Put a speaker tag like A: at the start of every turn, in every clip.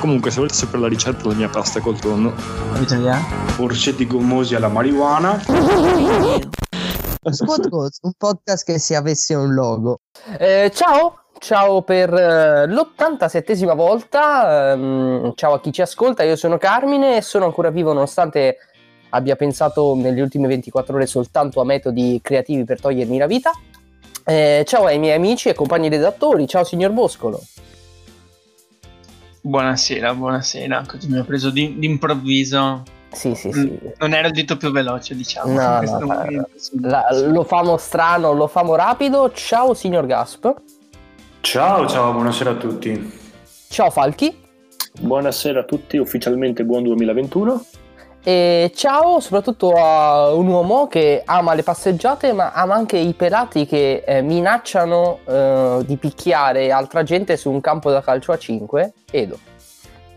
A: Comunque, se volete sapere la ricetta della mia pasta col tonno?
B: Orsetti gommosi alla marijuana.
C: Squad Goals, un podcast che se avesse un logo.
D: Eh, ciao, ciao per eh, l'87esima volta. ehm, ciao a chi ci ascolta, io sono Carmine e sono ancora vivo nonostante abbia pensato nelle ultime 24 ore soltanto a metodi creativi per togliermi la vita. Eh, ciao ai miei amici e compagni redattori, ciao signor Boscolo.
E: Buonasera, buonasera. Così mi ha preso di- d'improvviso.
D: Sì, sì,
E: Mm,
D: sì.
E: Non era il dito più veloce, diciamo.
D: No, no,
E: momento.
D: La- lo famo strano, lo famo rapido. Ciao signor Gasp.
B: Ciao, ciao, buonasera a tutti.
D: Ciao Falchi.
F: Buonasera a tutti, ufficialmente buon 2021.
D: E ciao soprattutto a un uomo che ama le passeggiate ma ama anche i pelati che eh, minacciano eh, di picchiare altra gente su un campo da calcio a 5. Edo.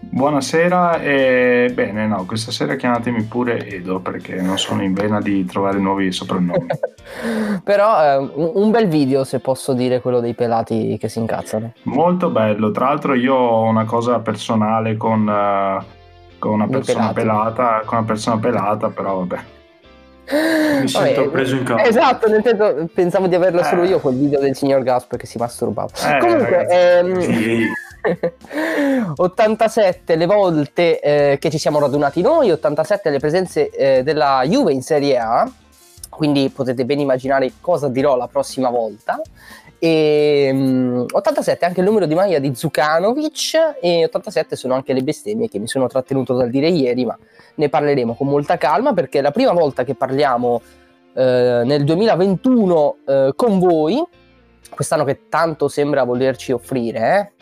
B: Buonasera e bene, no, questa sera chiamatemi pure Edo perché non sono in vena di trovare nuovi soprannomi.
D: Però eh, un, bel video se posso dire quello dei pelati che si incazzano.
B: Molto bello, tra l'altro io ho una cosa personale con, eh, con una persona pelata, con una persona pelata, però vabbè. Mi
D: Vabbè,
B: sento preso in causa.
D: Esatto, nel senso, pensavo di averlo solo
B: Eh.
D: io quel video del signor Gasp che si masturbava.
B: Eh,
D: Comunque, ehm,
B: sì.
D: 87 le volte eh, che ci siamo radunati noi, 87 le presenze eh, della Juve in Serie A, quindi potete ben immaginare cosa dirò la prossima volta. E, mm, 87 è anche il numero di maglia di Zukanovic e 87 sono anche le bestemmie che mi sono trattenuto dal dire ieri, ma ne parleremo con molta calma perché è la prima volta che parliamo eh, nel 2021 eh, con voi, quest'anno che tanto sembra volerci offrire.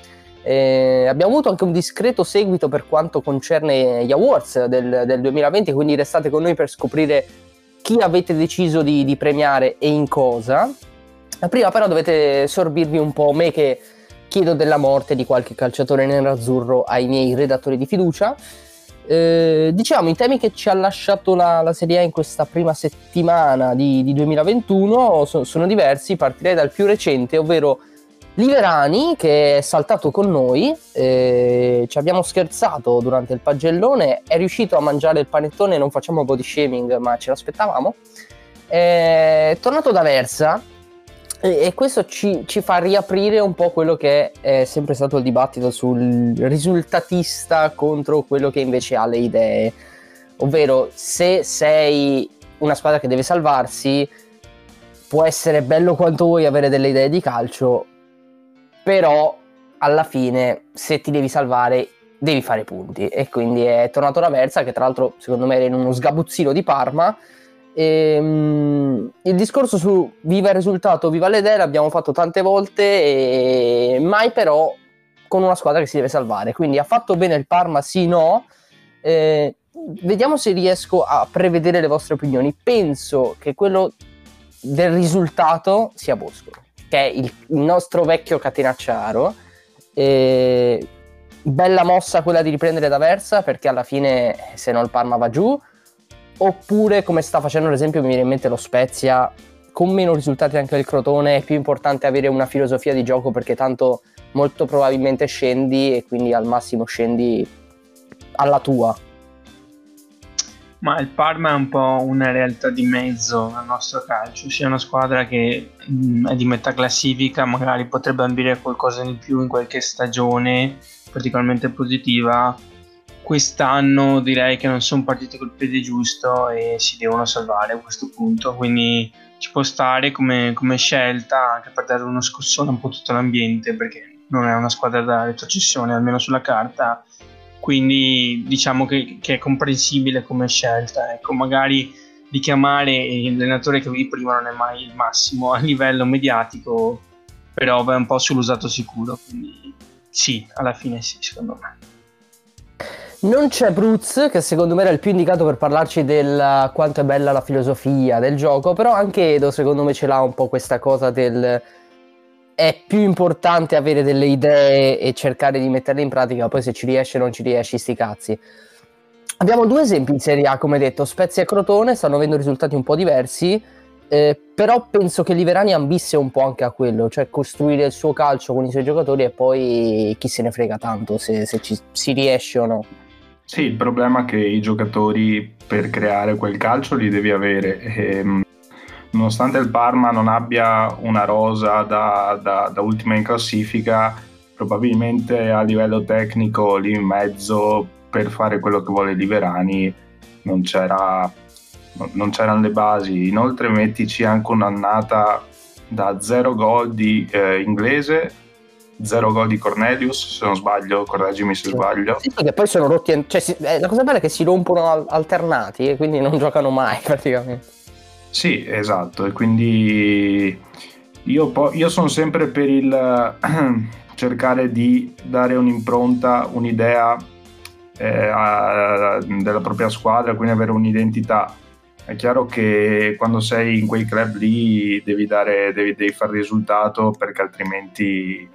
D: eh. Eh, abbiamo avuto anche un discreto seguito per quanto concerne gli awards del, del 2020, quindi restate con noi per scoprire chi avete deciso di, di premiare e in cosa. Prima però dovete sorbirvi un po' me che chiedo della morte di qualche calciatore nerazzurro ai miei redattori di fiducia. Eh, diciamo i temi che ci ha lasciato la, la Serie A in questa prima settimana di, di 2021 so- sono diversi, partirei dal più recente, ovvero Liverani che è saltato con noi, eh, ci abbiamo scherzato durante il pagellone, è riuscito a mangiare il panettone, non facciamo body shaming ma ce l'aspettavamo, è tornato da Versa e, e questo ci, ci fa riaprire un po' quello che è sempre stato il dibattito sul risultatista contro quello che invece ha le idee, ovvero se sei una squadra che deve salvarsi può essere bello quanto vuoi avere delle idee di calcio, però alla fine se ti devi salvare devi fare punti. E quindi è tornato la Versa che tra l'altro secondo me era in uno sgabuzzino di Parma Ehm, il discorso su viva il risultato, viva le idee l'abbiamo fatto tante volte e mai però con una squadra che si deve salvare. Quindi ha fatto bene il Parma sì no. Eh, vediamo se riesco a prevedere le vostre opinioni. Penso che quello del risultato sia Bosco che è il, il nostro vecchio catenacciaro. E bella mossa quella di riprendere da Versa perché alla fine se no il Parma va giù oppure come sta facendo ad esempio mi viene in mente lo Spezia con meno risultati anche il Crotone è più importante avere una filosofia di gioco perché tanto molto probabilmente scendi e quindi al massimo scendi alla tua
E: Ma il Parma è un po' una realtà di mezzo al nostro calcio, sia una squadra che mh, è di metà classifica, magari potrebbe ambire qualcosa di più in qualche stagione particolarmente positiva. Quest'anno direi che non sono partiti col piede giusto e si devono salvare a questo punto, quindi ci può stare come, come scelta anche per dare uno scossone un po' a tutto l'ambiente perché non è una squadra da retrocessione, almeno sulla carta, quindi diciamo che, che è comprensibile come scelta. Ecco, magari richiamare l'allenatore che avevi prima non è mai il massimo a livello mediatico, però va un po' sull'usato sicuro, quindi sì, alla fine sì, secondo me.
D: Non c'è Bruz, che secondo me era il più indicato per parlarci del quanto è bella la filosofia del gioco, però anche Edo secondo me ce l'ha un po' questa cosa del... È più importante avere delle idee e cercare di metterle in pratica, poi se ci riesce o non ci riesci, sti cazzi. Abbiamo due esempi in Serie A, come detto, Spezia e Crotone stanno avendo risultati un po' diversi, eh, però penso che Liverani ambisse un po' anche a quello, cioè costruire il suo calcio con i suoi giocatori e poi chi se ne frega tanto se, se ci, si riesce o no.
B: Sì, il problema è che i giocatori per creare quel calcio li devi avere. E, nonostante il Parma non abbia una rosa da, da, da, ultima in classifica, probabilmente a livello tecnico lì in mezzo per fare quello che vuole Liverani non, c'era, non c'erano le basi. Inoltre mettici anche un'annata da zero gol di eh, inglese zero gol di Cornelius, se non sbaglio, correggimi se sbaglio.
D: Sì, perché poi sono rotti, cioè, si, eh, la cosa bella è che si rompono alternati e quindi non giocano mai praticamente.
B: Sì, esatto, e quindi io, po- io sono sempre per il cercare di dare un'impronta, un'idea eh, a, della propria squadra, quindi avere un'identità. È chiaro che quando sei in quei club lì devi, dare, devi, devi fare risultato perché altrimenti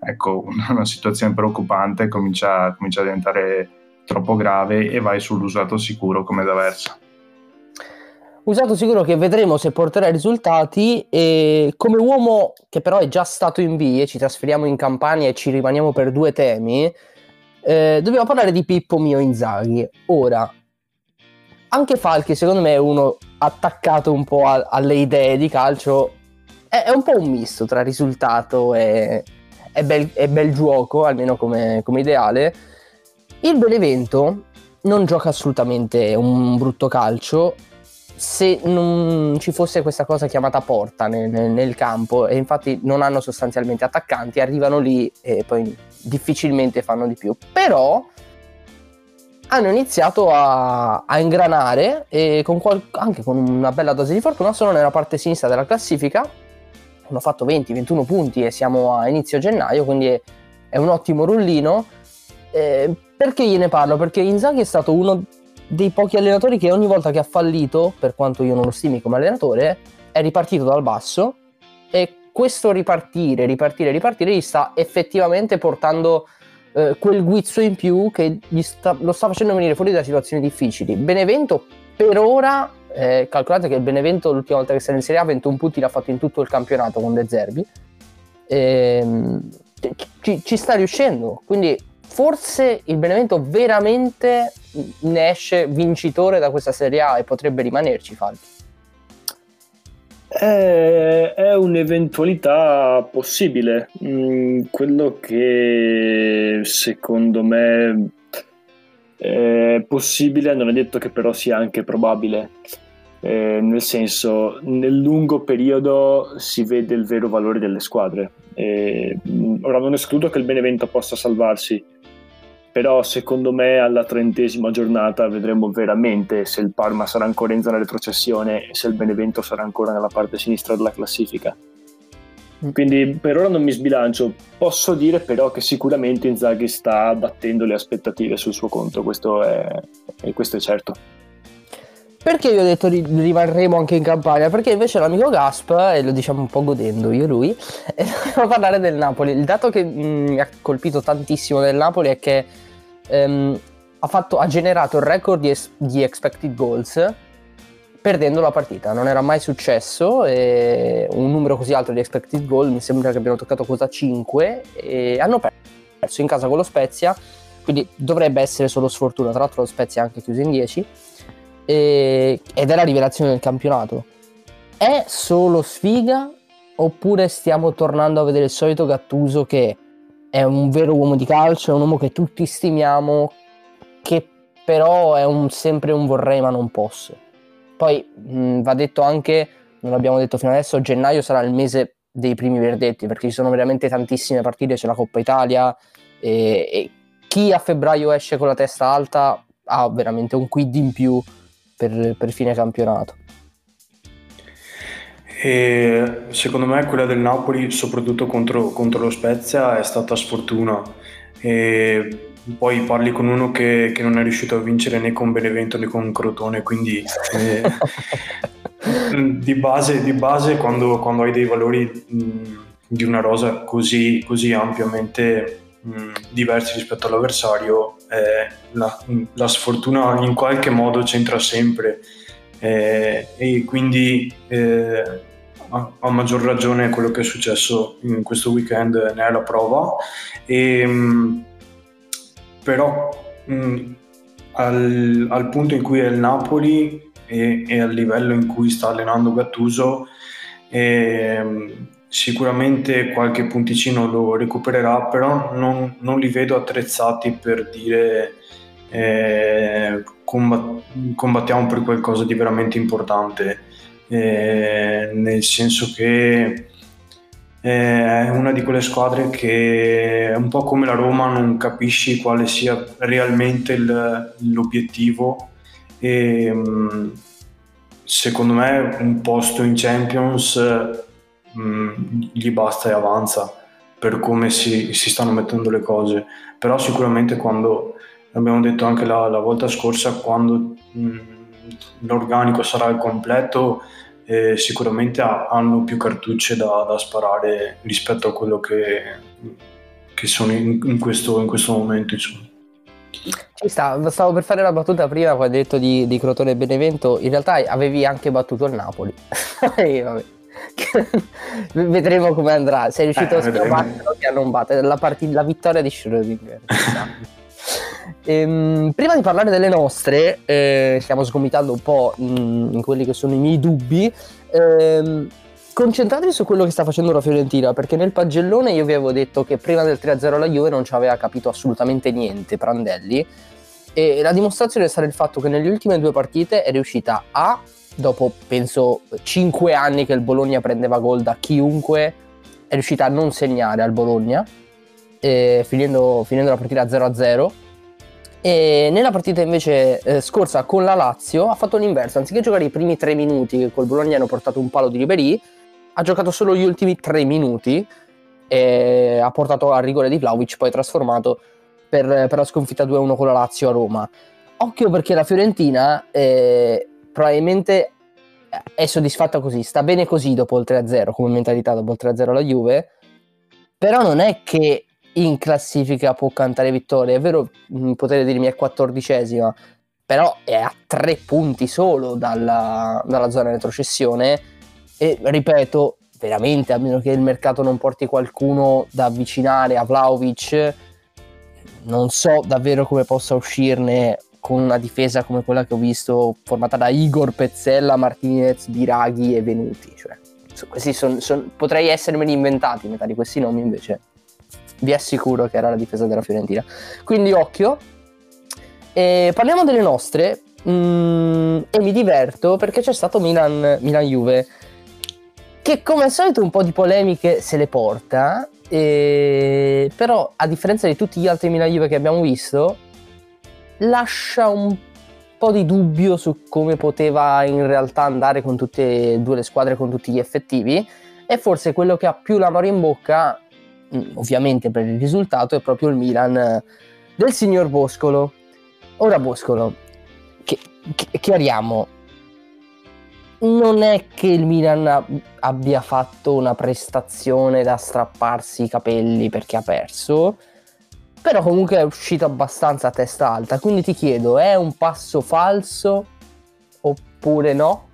B: ecco, una situazione preoccupante comincia, comincia a diventare troppo grave e vai sull'usato sicuro come da versa.
D: Usato sicuro che vedremo se porterà risultati e come uomo che però è già stato in B ci trasferiamo in Campania e ci rimaniamo per due temi, eh, dobbiamo parlare di Pippo Mio Inzaghi. Ora, anche Falchi secondo me è uno attaccato un po' a, alle idee di calcio, è, è un po' un misto tra risultato e, è bel, è bel gioco, almeno come, come ideale. Il Benevento non gioca assolutamente un brutto calcio se non ci fosse questa cosa chiamata porta nel, nel, campo e infatti non hanno sostanzialmente attaccanti, arrivano lì e poi difficilmente fanno di più. Però hanno iniziato a, a ingranare e con qual- anche con una bella dose di fortuna sono nella parte sinistra della classifica hanno fatto 20-21 punti e siamo a inizio gennaio, quindi è, è un ottimo rullino. Eh, perché gliene parlo? Perché Inzaghi è stato uno dei pochi allenatori che ogni volta che ha fallito, per quanto io non lo stimi come allenatore, è ripartito dal basso e questo ripartire, ripartire, ripartire gli sta effettivamente portando eh, quel guizzo in più che sta, lo sta facendo venire fuori da situazioni difficili. Benevento per ora eh, calcolate che il Benevento l'ultima volta che sta in Serie A 21 punti l'ha fatto in tutto il campionato con De Zerbi. Ehm, ci, ci, sta riuscendo, quindi forse il Benevento veramente ne esce vincitore da questa Serie A e potrebbe rimanerci Falchi.
F: È, è un'eventualità possibile. Mm, quello che secondo me è possibile, non è detto che però sia anche probabile. Eh, nel senso, nel lungo periodo si vede il vero valore delle squadre. Eh, ora non escludo che il Benevento possa salvarsi, però secondo me alla trentesima giornata vedremo veramente se il Parma sarà ancora in zona retrocessione e se il Benevento sarà ancora nella parte sinistra della classifica. Quindi per ora non mi sbilancio. Posso dire però che sicuramente Inzaghi sta battendo le aspettative sul suo conto, questo è, questo è certo.
D: Perché io ho detto rimarremo anche in campagna? Perché invece l'amico Gasp, e lo diciamo un po' godendo io e lui, dobbiamo parlare del Napoli. Il dato che mi ha colpito tantissimo del Napoli è che ehm, ha, fatto, ha, generato il record di, es- di expected goals perdendo la partita. Non era mai successo un numero così alto di expected goal, mi sembra che abbiano toccato quota 5 e hanno perso in casa con lo Spezia, quindi dovrebbe essere solo sfortuna, tra l'altro lo Spezia è anche chiuso in 10 e, ed è la rivelazione del campionato. È solo sfiga oppure stiamo tornando a vedere il solito Gattuso che è un vero uomo di calcio, è un uomo che tutti stimiamo, che però è un, sempre un vorrei ma non posso. Poi mh, va detto anche, non l'abbiamo detto fino adesso, gennaio sarà il mese dei primi verdetti perché ci sono veramente tantissime partite, c'è la Coppa Italia e, e chi a febbraio esce con la testa alta ha veramente un quid in più per, per fine campionato.
G: E secondo me quella del Napoli, soprattutto contro, contro lo Spezia, è stata sfortuna. e poi parli con uno che, che non è riuscito a vincere né con Benevento né con Crotone, quindi eh, di, base, di base quando, quando, hai dei valori mh, di una rosa così, così ampiamente mh, diversi rispetto all'avversario, la, la, sfortuna in qualche modo c'entra sempre eh, e quindi eh, a, maggior ragione quello che è successo in questo weekend ne è la prova. E, mh, però mh, al, al, punto in cui è il Napoli e, e, al livello in cui sta allenando Gattuso, eh, sicuramente qualche punticino lo recupererà, però non, non li vedo attrezzati per dire eh, combat- combattiamo per qualcosa di veramente importante, eh, nel senso che è una di quelle squadre che un po' come la Roma non capisci quale sia realmente il, l'obiettivo e mm, secondo me un posto in Champions mh, mm, gli basta e avanza per come si, si, stanno mettendo le cose però sicuramente quando abbiamo detto anche la, la volta scorsa quando mh, mm, l'organico sarà al completo eh, sicuramente ha, hanno più cartucce da, da, sparare rispetto a quello che, che sono in, in, questo, in, questo, momento. Insomma.
D: Ci sta, stavo per fare la battuta prima quando hai detto di, di Crotone Benevento, in realtà avevi anche battuto il Napoli. e, vedremo come andrà. Sei riuscito eh, a battere che a non battere la, part- la vittoria di Schrödinger. Ehm, prima di parlare delle nostre, eh, stiamo sgomitando un po' in, in, quelli che sono i miei dubbi. Ehm, concentratevi su quello che sta facendo la Fiorentina, perché nel pagellone io vi avevo detto che prima del 3-0 la Juve non ci aveva capito assolutamente niente Prandelli. E la dimostrazione stata il fatto che nelle ultime due partite è riuscita a, dopo penso 5 anni che il Bologna prendeva gol da chiunque, è riuscita a non segnare al Bologna, eh, finendo, finendo la partita 0-0 e nella partita invece eh, scorsa con la Lazio ha fatto l'inverso, anziché giocare i primi tre minuti che col Bologna hanno portato un palo di Ribery, ha giocato solo gli ultimi tre minuti e ha portato al rigore di Vlaovic, poi trasformato per, per la sconfitta 2-1 con la Lazio a Roma. Occhio perché la Fiorentina eh, probabilmente è soddisfatta così, sta bene così dopo il 3-0 come mentalità dopo il 3-0 alla Juve, però non è che in classifica può cantare vittoria. È vero, mm, potete dirmi è quattordicesima, però è a tre punti solo dalla, dalla zona retrocessione. E ripeto, veramente, a meno che il mercato non porti qualcuno da avvicinare a Vlaovic, non so davvero come possa uscirne con una difesa come quella che ho visto formata da Igor Pezzella, Martinez, Biraghi e Venuti. Cioè, questi son, son, potrei essermeli inventati metà di questi nomi invece vi assicuro che era la difesa della Fiorentina. Quindi occhio. E parliamo delle nostre. Mm, e mi diverto perché c'è stato Milan, Milan Juve che come al solito un po' di polemiche se le porta. E... Però a differenza di tutti gli altri Milan Juve che abbiamo visto, lascia un po' di dubbio su come poteva in realtà andare con tutte e due le squadre, con tutti gli effettivi. E forse quello che ha più l'amore in bocca Mm, ovviamente per il risultato, è proprio il Milan eh, del signor Boscolo. Ora Boscolo, che, che, chiariamo, non è che il Milan abbia fatto una prestazione da strapparsi i capelli perché ha perso, però comunque è uscito abbastanza a testa alta, quindi ti chiedo, è un passo falso oppure no?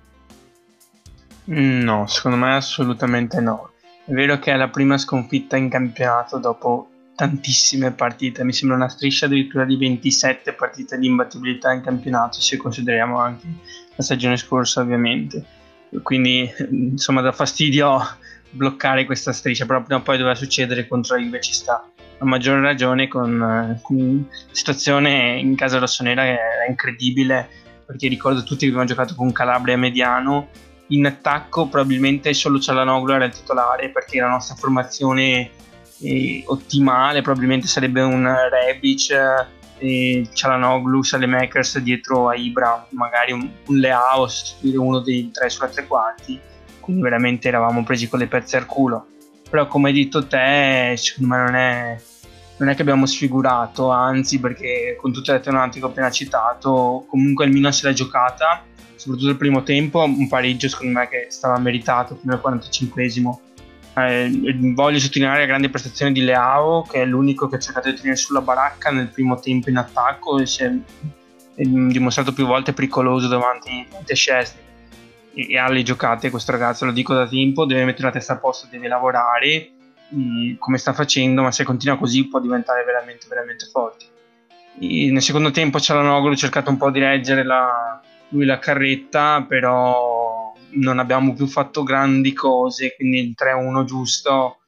E: No, secondo me assolutamente no. È vero che è la prima sconfitta in campionato dopo tantissime partite, mi sembra una striscia addirittura di 27 partite di imbattibilità in campionato, se consideriamo anche la stagione scorsa ovviamente. Quindi insomma dà fastidio bloccare questa striscia, però prima o poi doveva succedere contro la Juve ci sta. A maggior ragione con, con la situazione in casa rossonera che era incredibile, perché ricordo tutti che abbiamo giocato con Calabria mediano. In attacco probabilmente solo Cialanoglu era il titolare perché la nostra formazione eh, ottimale probabilmente sarebbe un Rebic eh, Cialanoglu, Salemakers dietro a Ibra magari un, un Leao sostituire uno dei tre sulla tre quarti quindi veramente eravamo presi con le pezze al culo però come hai detto te secondo me non è non è che abbiamo sfigurato, anzi perché con tutte le attenuanti che ho appena citato, comunque il Milan se l'è giocata, soprattutto il primo tempo, un pareggio secondo me che stava meritato fino al 45esimo. Eh, voglio sottolineare la grande prestazione di Leao, che è l'unico che ha cercato di tenere sulla baracca nel primo tempo in attacco e si è dimostrato più volte pericoloso davanti, a Scesni e, e alle giocate questo ragazzo, lo dico da tempo, deve mettere la testa a posto, deve lavorare come sta facendo, ma se continua così può diventare veramente, veramente forte. E nel secondo tempo Cialanoglu ha cercato un po' di reggere la, lui la carretta, però non abbiamo più fatto grandi cose, quindi il 3-1 giusto.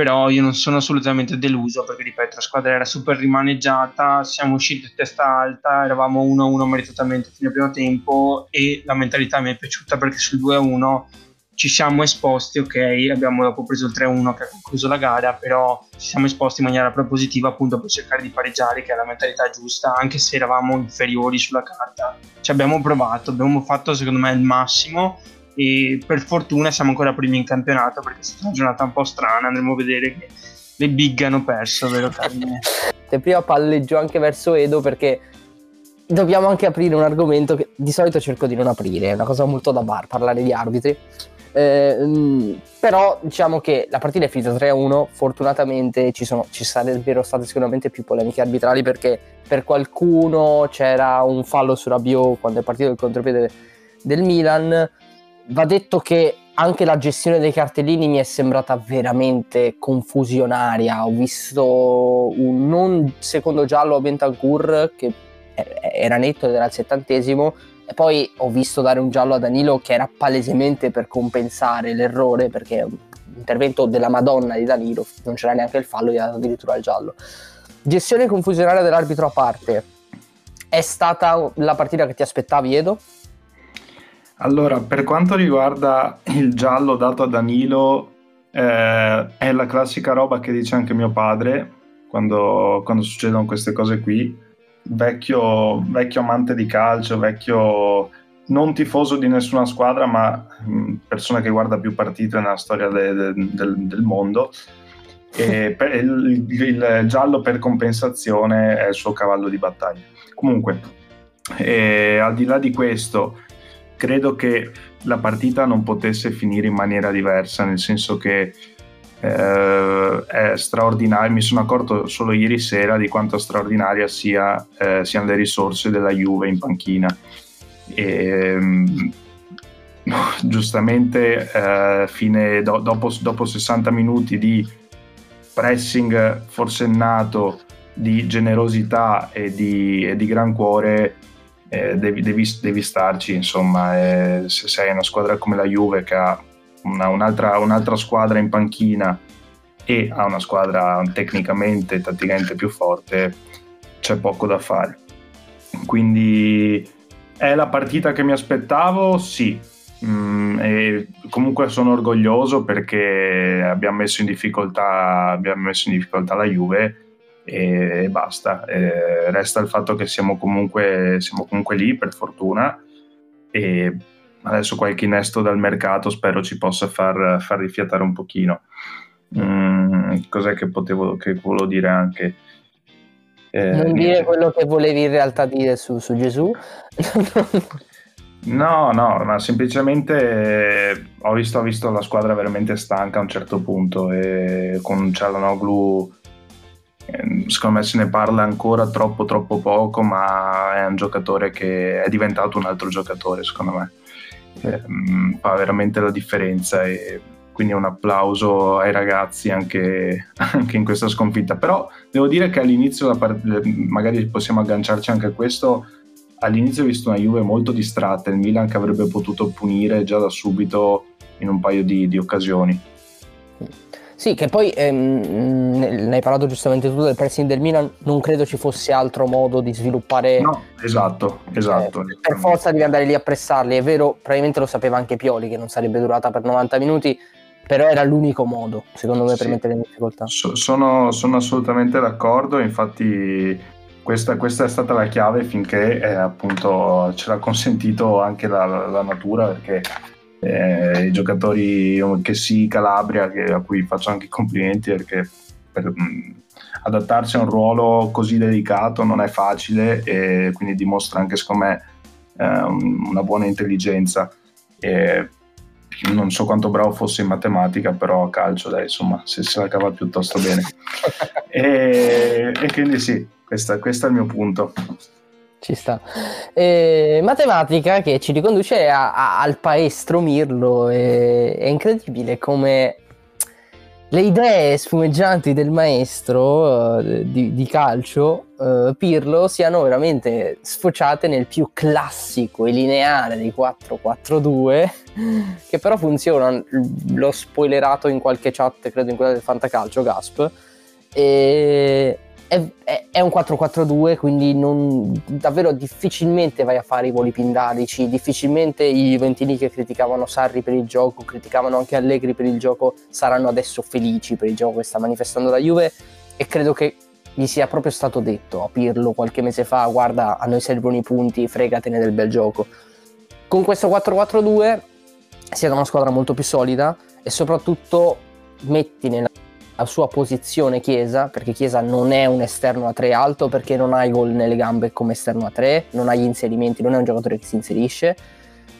E: Però io non sono assolutamente deluso perché, ripeto, la squadra era super rimaneggiata, siamo usciti a testa alta, eravamo 1-1 meritatamente fino al primo tempo e la mentalità mi è piaciuta perché sul 2-1 ci siamo esposti, ok, abbiamo dopo preso il 3-1 che ha concluso la gara, però ci siamo esposti in maniera propositiva appunto per cercare di pareggiare, che è la mentalità giusta, anche se eravamo inferiori sulla carta. Ci abbiamo provato, abbiamo fatto secondo me il massimo e per fortuna siamo ancora primi in campionato perché è stata una giornata un po' strana, andremo a vedere che le big hanno perso, vero Carmine?
D: Prima palleggio anche verso Edo perché dobbiamo anche aprire un argomento che di solito cerco di non aprire, è una cosa molto da bar, parlare di arbitri. Eh, però diciamo che la partita è finita 3-1 fortunatamente ci, sono, ci sarebbero state sicuramente più polemiche arbitrali perché per qualcuno c'era un fallo su Rabiot quando è partito il contropiede del Milan va detto che anche la gestione dei cartellini mi è sembrata veramente confusionaria ho visto un non secondo giallo a Bentancur che era netto ed era al settantesimo e poi ho visto dare un giallo a Danilo che era palesemente per compensare l'errore, perché l'intervento della Madonna di Danilo non c'era neanche il fallo, gli ha dato addirittura il giallo. Gestione confusionaria dell'arbitro a parte, è stata la partita che ti aspettavi, Edo?
B: Allora, per quanto riguarda il giallo dato a Danilo, eh, è la classica roba che dice anche mio padre quando, quando succedono queste cose qui vecchio, vecchio amante di calcio, vecchio non tifoso di nessuna squadra, ma mm, persona che guarda più partite nella storia de, de, del, del, mondo. E il, il, il, giallo per compensazione è il suo cavallo di battaglia. Comunque, eh, al di là di questo, credo che la partita non potesse finire in maniera diversa, nel senso che eh, è straordinario. Mi sono accorto solo ieri sera di quanto straordinaria sia, eh, siano le risorse della Juve in panchina. E, um, giustamente, eh, fine, do, dopo, dopo 60 minuti di pressing forsennato, di generosità e di, e di gran cuore, eh, devi, devi, devi, starci. Insomma, eh, se sei una squadra come la Juve che ha una, un'altra, un'altra squadra in panchina e ha una squadra tecnicamente e tatticamente più forte, c'è poco da fare. Quindi è la partita che mi aspettavo? Sì. Mm, comunque sono orgoglioso perché abbiamo messo in difficoltà, abbiamo messo in difficoltà la Juve e basta. E resta il fatto che siamo comunque, siamo comunque lì per fortuna e adesso qualche innesto dal mercato spero ci possa far, far rifiatare un pochino. Mm, cos'è che potevo che volevo dire anche?
D: Eh, non dire quello che volevi in realtà dire su, su Gesù.
B: no, no, ma semplicemente eh, ho, visto, ho visto la squadra veramente stanca a un certo punto e con Cialanoglu secondo me se ne parla ancora troppo troppo poco ma è un giocatore che è diventato un altro giocatore secondo me eh, fa veramente la differenza e quindi un applauso ai ragazzi anche, anche, in questa sconfitta. Però devo dire che all'inizio, magari possiamo agganciarci anche a questo, all'inizio ho visto una Juve molto distratta, il Milan che avrebbe potuto punire già da subito in un paio di, di occasioni.
D: Sì, che poi ehm, ne hai parlato giustamente tu del pressing del Milan, non credo ci fosse altro modo di sviluppare.
B: No, esatto, esatto.
D: Eh, per forza devi andare lì a pressarli, è vero, probabilmente lo sapeva anche Pioli che non sarebbe durata per 90 minuti, però era l'unico modo, secondo me, sì. per mettere in difficoltà.
B: So, sono, sono, assolutamente d'accordo, infatti questa, questa, è stata la chiave finché eh, appunto ce l'ha consentito anche la, la natura, perché eh, i giocatori che sì, Calabria, che, a cui faccio anche i complimenti perché per, mh, adattarsi a un ruolo così delicato non è facile e quindi dimostra anche secondo me eh, una buona intelligenza. E non so quanto bravo fosse in matematica, però a calcio, dai, insomma, se se la cava piuttosto bene. e, e, quindi sì, questa, questo è il mio punto.
D: Ci sta. E, matematica che ci riconduce a, a, al paestro Mirlo. E, è incredibile come le idee sfumeggianti del maestro uh, di, di, calcio, uh, Pirlo, siano veramente sfociate nel più classico e lineare dei 4-4-2, che però funziona, l'ho spoilerato in qualche chat, credo in quella del Fantacalcio, Gasp, e è, è, un 4-4-2, quindi non, davvero difficilmente vai a fare i voli pindarici, difficilmente i Juventini che criticavano Sarri per il gioco, criticavano anche Allegri per il gioco, saranno adesso felici per il gioco che sta manifestando la Juve e credo che gli sia proprio stato detto a Pirlo qualche mese fa, guarda a noi servono i punti, fregatene del bel gioco. Con questo 4-4-2 siete una squadra molto più solida e soprattutto metti nella la sua posizione Chiesa, perché Chiesa non è un esterno a 3 alto, perché non ha i gol nelle gambe come esterno a 3, non ha gli inserimenti, non è un giocatore che si inserisce,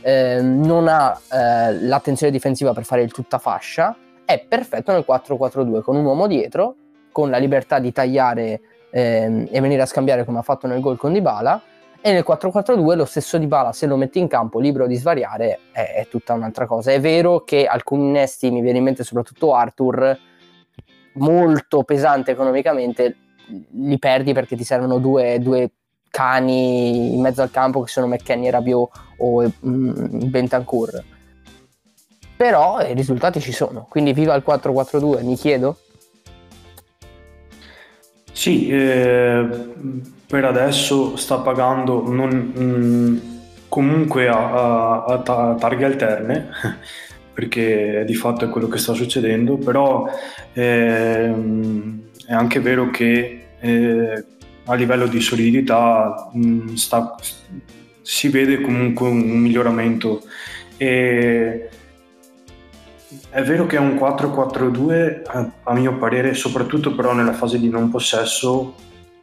D: eh, non ha eh, l'attenzione difensiva per fare il tutta fascia, è perfetto nel 4-4-2 con un uomo dietro, con la libertà di tagliare eh, e venire a scambiare come ha fatto nel gol con Dybala, e nel 4-4-2 lo stesso Dybala se lo metti in campo libero di svariare è, è tutta un'altra cosa. È vero che alcuni innesti, mi viene in mente soprattutto Arthur, molto pesante economicamente, li perdi perché ti servono due, due cani in mezzo al campo che sono McKenny e Rabiot o mm, Bentancur. Però i risultati ci sono, quindi viva il 4-4-2, mi chiedo.
G: Sì, eh, per adesso sta pagando non, mm, comunque a, a, a targhe alterne perché di fatto è quello che sta succedendo, però ehm, è anche vero che eh, a livello di solidità mh, mm, sta, si vede comunque un miglioramento. E è vero che è un 4-4-2 a, a mio parere, soprattutto però nella fase di non possesso,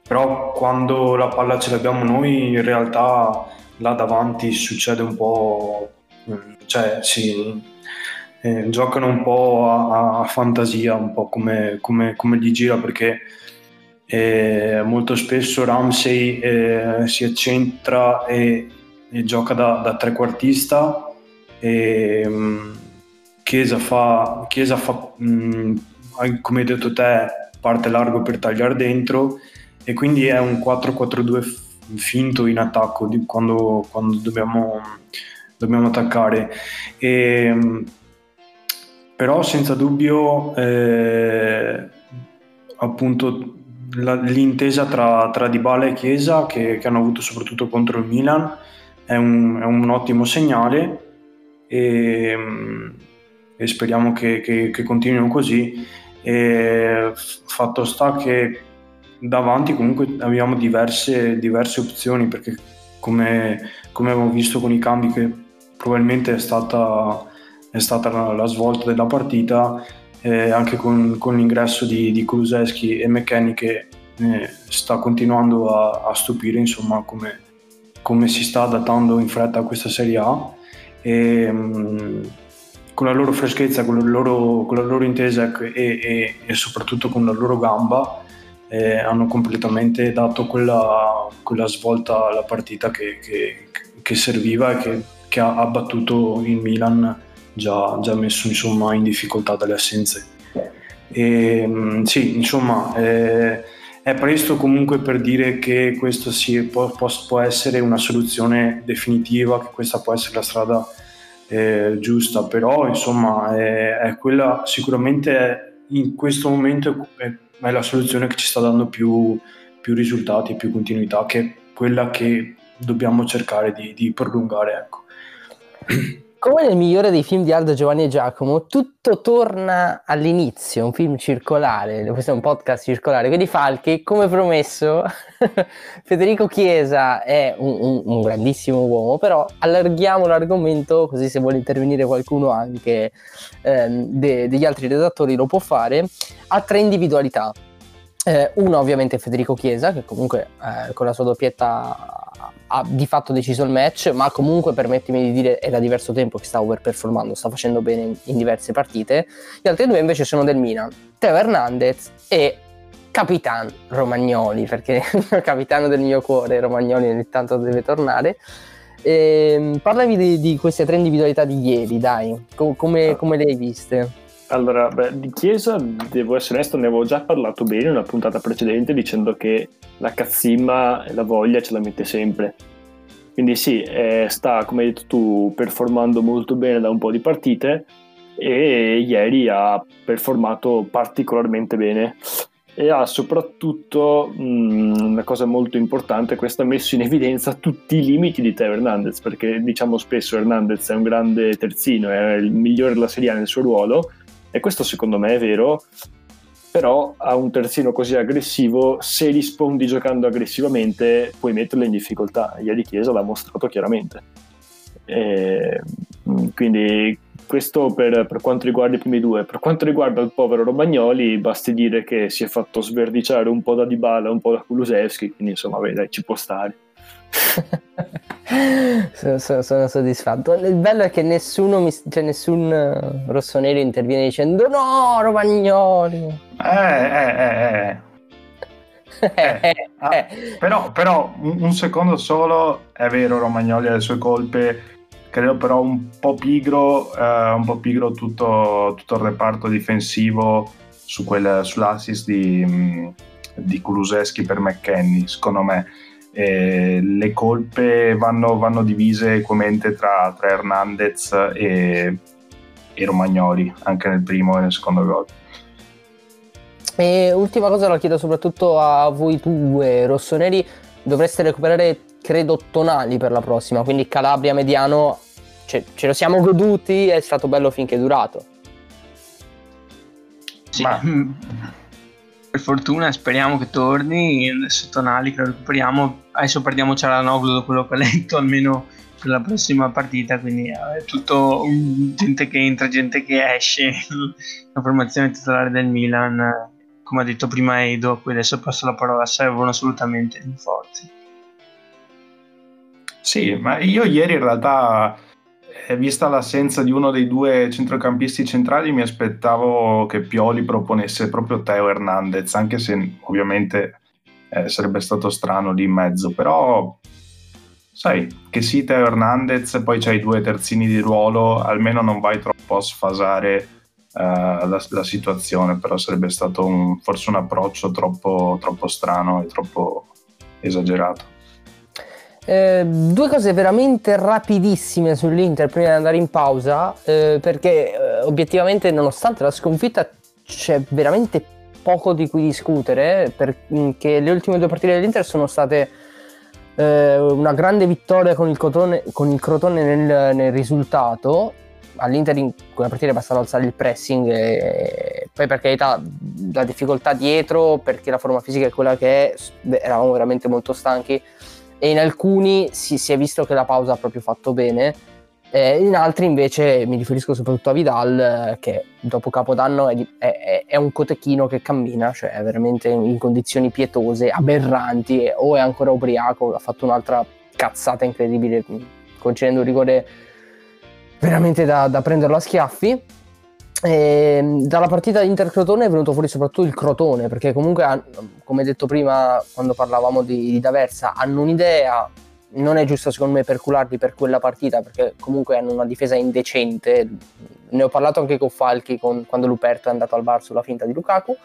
G: però quando la palla ce l'abbiamo noi in realtà là davanti succede un po', mm, cioè sì, eh, giocano un po' a, a, fantasia, un po' come, come, come gli gira perché eh, molto spesso Ramsey eh, si accentra e, e gioca da, da, trequartista. E um, Chiesa fa, Chiesa fa um, come hai detto te parte largo per tagliare dentro e quindi è un 4-4-2 finto in attacco quando, quando dobbiamo, dobbiamo attaccare. E, um, però senza dubbio eh, appunto la, l'intesa tra, tra Dybala e Chiesa che, che, hanno avuto soprattutto contro il Milan è un, è un ottimo segnale e, e speriamo che, che, che, continuino così. E fatto sta che davanti comunque abbiamo diverse, diverse opzioni perché come, come abbiamo visto con i cambi che probabilmente è stata è stata la, la svolta della partita eh, anche con, con, l'ingresso di, di Kuluseschi e McKenny che eh, sta continuando a, a stupire insomma come, come, si sta adattando in fretta a questa Serie A. E, mh, mm, con la loro freschezza, con la loro, con la loro intesa e, e, e, soprattutto con la loro gamba eh, hanno completamente dato quella, quella, svolta alla partita che, che, che serviva e che, che ha battuto il Milan già, già messo insomma, in difficoltà dalle assenze. E, mm, sì, insomma, eh, è presto comunque per dire che questa può, può, essere una soluzione definitiva, che questa può essere la strada eh, giusta, però insomma è, è quella sicuramente in questo momento è, è, la soluzione che ci sta dando più, più risultati, più continuità, che è quella che dobbiamo cercare di, di prolungare. Ecco.
D: come nel migliore dei film di Aldo Giovanni e Giacomo, tutto torna all'inizio, un film circolare, questo è un podcast circolare, quindi Falchi, come promesso, Federico Chiesa è un, un, un, grandissimo uomo, però allarghiamo l'argomento così se vuole intervenire qualcuno anche ehm, de, degli altri redattori lo può fare, ha tre individualità. Eh, uno ovviamente Federico Chiesa, che comunque eh, con la sua doppietta ha di fatto deciso il match, ma comunque permettimi di dire è da diverso tempo che sta overperformando, sta facendo bene in, diverse partite. Gli altri due invece sono del Milan, Teo Hernandez e Capitan Romagnoli, perché il capitano del mio cuore Romagnoli ogni tanto deve tornare. E, ehm, parlavi di, di, queste tre individualità di ieri, dai, Com- come, come le hai viste?
F: Allora, beh, di Chiesa, devo essere onesto, ne avevo già parlato bene in una puntata precedente dicendo che la cazzimma e la voglia ce la mette sempre. Quindi sì, eh, sta, come hai detto tu, performando molto bene da un po' di partite e ieri ha performato particolarmente bene e ha soprattutto mh, mm, una cosa molto importante, questo ha messo in evidenza tutti i limiti di Teo Hernandez, perché diciamo spesso Hernandez è un grande terzino, è il migliore della Serie nel suo ruolo, e questo secondo me è vero, però a un terzino così aggressivo, se rispondi giocando aggressivamente, puoi metterlo in difficoltà. Ieri Chiesa l'ha mostrato chiaramente. E, mm, quindi questo per, per, quanto riguarda i primi due. Per quanto riguarda il povero Romagnoli, basti dire che si è fatto sverdiciare un po' da Dybala, un po' da Kulusevski, quindi insomma, vedi, ci può stare.
D: Sono, sono, sono, soddisfatto. Il bello è che nessuno, mi, cioè nessun uh, rossonero interviene dicendo no, Romagnoli.
B: Eh, eh, eh, eh. eh ah, però, però un, un, secondo solo è vero Romagnoli ha le sue colpe credo però un po' pigro eh, un po' pigro tutto, tutto, il reparto difensivo su quel, sull'assist di, di Kuluseschi per McKenny secondo me eh, le colpe vanno, vanno, divise equamente tra, tra Hernandez e, e, Romagnoli, anche nel primo e nel secondo gol.
D: E ultima cosa la chiedo soprattutto a voi due rossoneri, dovreste recuperare credo tonali per la prossima, quindi Calabria mediano ce, ce lo siamo goduti, è stato bello finché è durato.
E: Sì. Ma per fortuna speriamo che torni adesso Tonali che lo recuperiamo. Adesso perdiamo Cialanoglu da quello che ho letto almeno per la prossima partita quindi è tutto gente che entra gente che esce. La formazione titolare del Milan come ha detto prima Edo a adesso passo la parola servono assolutamente rinforzi.
B: Sì ma io ieri in realtà vista l'assenza di uno dei due centrocampisti centrali, mi aspettavo che Pioli proponesse proprio Teo Hernandez, anche se ovviamente eh, sarebbe stato strano lì in mezzo, però sai che sì Teo Hernandez, poi c'hai due terzini di ruolo, almeno non vai troppo a sfasare uh, la, la, situazione, però sarebbe stato un, forse un approccio troppo, troppo strano e troppo esagerato.
D: Eh, due cose veramente rapidissime sull'Inter prima di andare in pausa, eh, perché eh, obiettivamente nonostante la sconfitta c'è veramente poco di cui discutere, perché le ultime due partite dell'Inter sono state eh, una grande vittoria con il Crotone, con il Crotone nel, nel, risultato. All'Inter in quella partita è bastato alzare il pressing e poi per carità la difficoltà dietro, perché la forma fisica è quella che è, eravamo veramente molto stanchi e in alcuni si, si, è visto che la pausa ha proprio fatto bene, eh, in altri invece mi riferisco soprattutto a Vidal eh, che dopo Capodanno è, è, è, un cotechino che cammina, cioè è veramente in condizioni pietose, aberranti, o è ancora ubriaco, ha fatto un'altra cazzata incredibile concedendo un rigore veramente da, da prenderlo a schiaffi e ehm, dalla partita Inter-Crotone è venuto fuori soprattutto il Crotone, perché comunque, come detto prima quando parlavamo di, di D'Aversa, hanno un'idea, non è giusto secondo me percularli per quella partita, perché comunque hanno una difesa indecente. Ne ho parlato anche con Falchi con, quando Luperto è andato al bar sulla finta di Lukaku.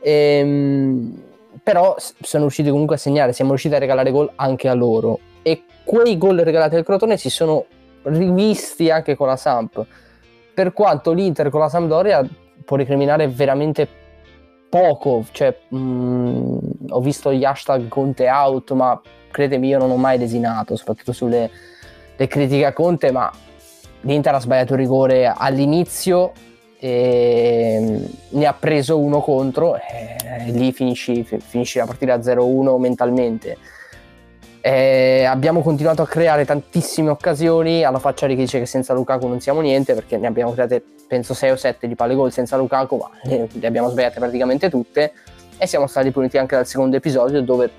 D: E, ehm, però sono riusciti comunque a segnare, siamo riusciti a regalare gol anche a loro. E quei gol regalati al Crotone si sono rivisti anche con la Samp per quanto l'Inter con la Sampdoria può recriminare veramente poco, cioè, mh, mm, ho visto gli hashtag Conte out, ma credemi io non ho mai desinato, soprattutto sulle critiche a Conte, ma l'Inter ha sbagliato il rigore all'inizio e ne ha preso uno contro e lì finisci, finisci la partita 0-1 mentalmente. E abbiamo continuato a creare tantissime occasioni. Alla faccia di chi dice che senza Lukaku non siamo niente perché ne abbiamo create penso 6 o 7 di palle gol senza Lukaku ma le, le abbiamo sbagliate praticamente tutte. E siamo stati puniti anche dal secondo episodio dove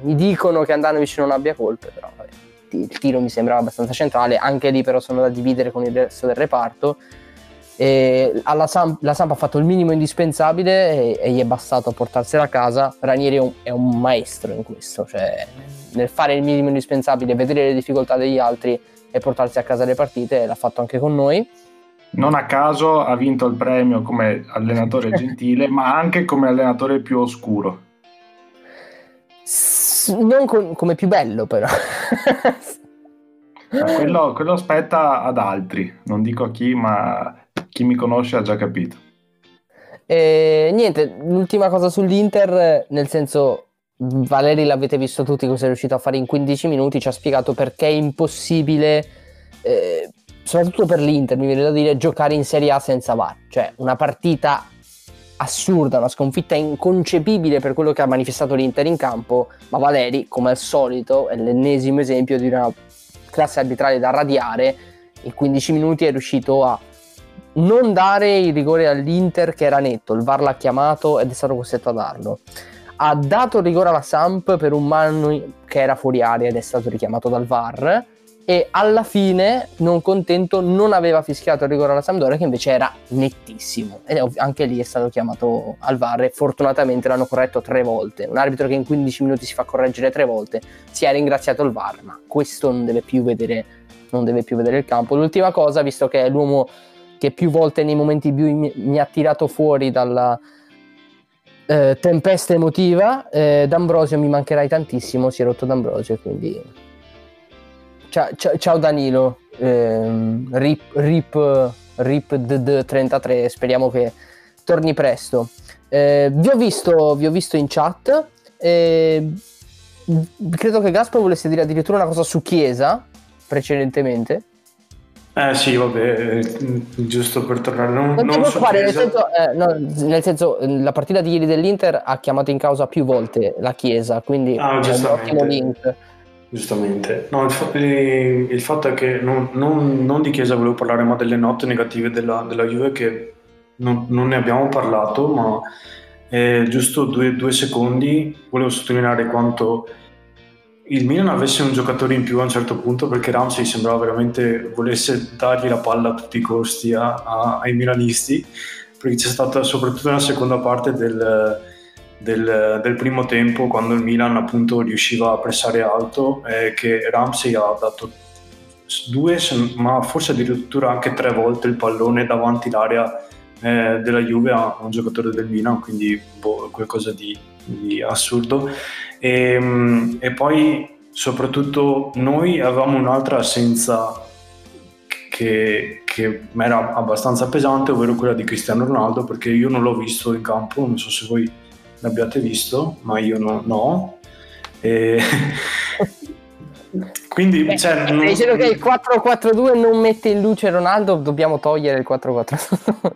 D: mi dicono che Andanovic non abbia colpe però vabbè, il tiro mi sembrava abbastanza centrale. Anche lì però sono da dividere con il resto del reparto Samp, la Samp ha fatto il minimo indispensabile e, e, gli è bastato a portarsela a casa. Ranieri è un, è un, maestro in questo, cioè nel fare il minimo indispensabile, vedere le difficoltà degli altri e portarsi a casa le partite, l'ha fatto anche con noi.
B: Non a caso ha vinto il premio come allenatore gentile, ma anche come allenatore più oscuro.
D: S- non con, come più bello, però.
B: quello, quello spetta ad altri, non dico a chi, ma chi mi conosce ha già capito.
D: E, niente, l'ultima cosa sull'Inter, nel senso, Valeri l'avete visto tutti cosa è riuscito a fare in 15 minuti, ci ha spiegato perché è impossibile, eh, soprattutto per l'Inter, mi viene da dire, giocare in Serie A senza VAR. Cioè, una partita assurda, una sconfitta inconcepibile per quello che ha manifestato l'Inter in campo, ma Valeri, come al solito, è l'ennesimo esempio di una classe arbitrale da radiare, in 15 minuti è riuscito a non dare il rigore all'Inter che era netto, il VAR l'ha chiamato ed è stato costretto a darlo. Ha dato il rigore alla Samp per un mano che era fuori aria ed è stato richiamato dal VAR e alla fine, non contento, non aveva fischiato il rigore alla Sampdoria che invece era nettissimo ed anche lì è stato chiamato al VAR e fortunatamente l'hanno corretto tre volte. Un arbitro che in 15 minuti si fa correggere tre volte si è ringraziato il VAR, ma questo non deve più vedere, non deve più vedere il campo. L'ultima cosa, visto che è l'uomo che più volte nei momenti più mi, mi ha tirato fuori dalla eh, tempesta emotiva. Eh, D'Ambrosio mi mancherai tantissimo, si è rotto D'Ambrosio, quindi ciao, ciao, ciao Danilo, eh, rip, rip, rip d 33 speriamo che torni presto. Eh, vi, ho visto, vi ho visto in chat, eh, credo che Gaspar volesse dire addirittura una cosa su Chiesa precedentemente.
G: Eh sì, vabbè, giusto per tornare. Non, non,
D: non fare, nel, senso, eh, no, nel senso, la partita di ieri dell'Inter ha chiamato in causa più volte la Chiesa, quindi
G: ah, è un ottimo link. Giustamente, no, il, il, fatto è che non, non, non, di Chiesa volevo parlare, ma delle note negative della, della Juve che non, ne abbiamo parlato, ma eh, giusto due, due secondi volevo sottolineare quanto il Milan avesse un giocatore in più a un certo punto perché Ramsey sembrava veramente volesse dargli la palla a tutti i costi a, a, ai milanisti perché c'è stata soprattutto nella seconda parte del, del, del, primo tempo quando il Milan appunto riusciva a pressare alto eh, che Ramsey ha dato due ma forse addirittura anche tre volte il pallone davanti l'area eh, della Juve a un giocatore del Milan quindi boh, qualcosa di, di assurdo e, ehm, e poi soprattutto noi avevamo un'altra assenza che, che era abbastanza pesante, ovvero quella di Cristiano Ronaldo, perché io non l'ho visto in campo, non so se voi l'abbiate visto, ma io no. no. E... Quindi,
D: Beh,
G: cioè,
D: non... dicendo che il 4-4-2 non mette in luce Ronaldo, dobbiamo togliere il 4-4-2.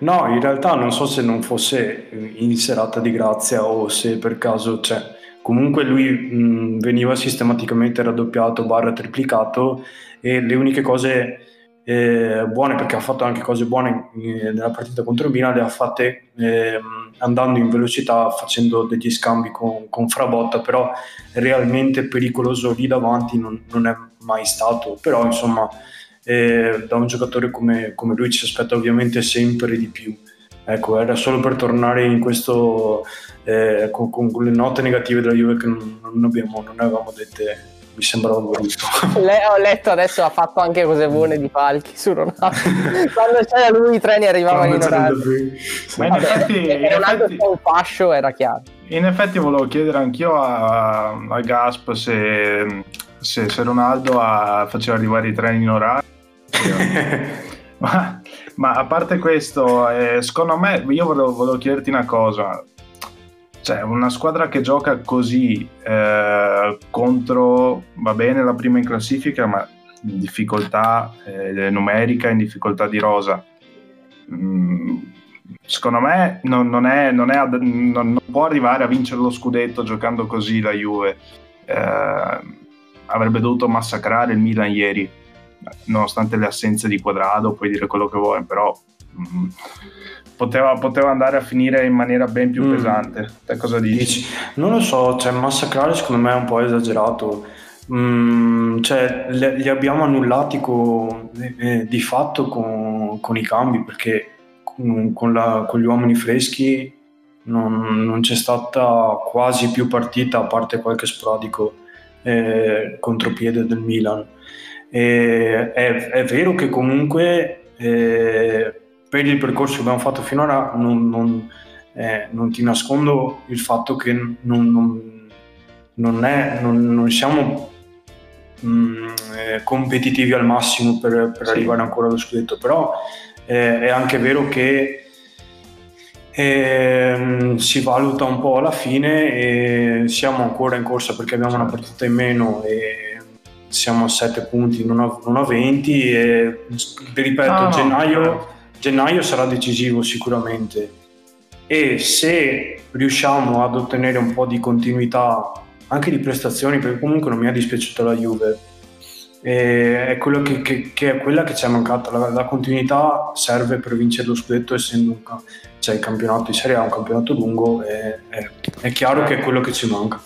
G: no, in realtà non so se non fosse in serata di grazia o se per caso, cioè, comunque lui mh, veniva sistematicamente raddoppiato, barra triplicato e le uniche cose eh, buone, perché ha fatto anche cose buone eh, nella partita contro Milan, le ha fatte eh, andando in velocità, facendo degli scambi con, con Frabotta, però realmente pericoloso lì davanti non, non è mai stato, però insomma eh, da un giocatore come, come, lui ci aspetta ovviamente sempre di più. Ecco, era solo per tornare in questo eh, con, con, le note negative della Juve che non, non, abbiamo, non avevamo dette mi sembrava brutto.
D: Le, ho letto adesso ha fatto anche cose buone di Falchi su Ronaldo. Quando c'era lui i treni arrivavano in orario.
B: Ma in effetti, in
D: Ronaldo effetti, un fascio era chiaro.
B: In effetti volevo chiedere anch'io a, a Gasp se, se, se Ronaldo a, faceva arrivare i treni in orario. ma, ma, a parte questo, eh, secondo me, io volevo, volevo chiederti una cosa cioè una squadra che gioca così eh, contro, va bene la prima in classifica, ma in difficoltà eh, numerica, in difficoltà di rosa. Mm, secondo me non, non, è, non, è non, può arrivare a vincere lo scudetto giocando così la Juve. Eh, avrebbe dovuto massacrare il Milan ieri, nonostante le assenze di quadrado, puoi dire quello che vuoi, però mm, poteva, poteva, andare a finire in maniera ben più mm. pesante. Te cosa dici? dici?
G: Non lo so, cioè massacrare secondo me è un po' esagerato. Mm, cioè, le, li abbiamo annullati con, eh, di fatto con, con, i cambi perché con, con, la, con gli uomini freschi non, non, c'è stata quasi più partita a parte qualche sporadico eh, contropiede del Milan. E è, è, vero che comunque eh, per il percorso che abbiamo fatto finora non, non, eh, non ti nascondo il fatto che non, non è, non, siamo mh, mm, eh, competitivi al massimo per, per sì. arrivare ancora allo scudetto, però eh, è anche vero che e, si valuta un po' alla fine e siamo ancora in corsa perché abbiamo una partita in meno e siamo a 7 punti, non a, non a 20 e vi ripeto, no, gennaio. Gennaio sarà decisivo sicuramente e se riusciamo ad ottenere un po' di continuità anche di prestazioni perché comunque non mi è dispiaciuta la Juve è, che, che, che, è quella che ci è mancata la, la, continuità serve per vincere lo scudetto essendo un, cioè il campionato di Serie A è un campionato lungo e è, è chiaro che è quello che ci manca.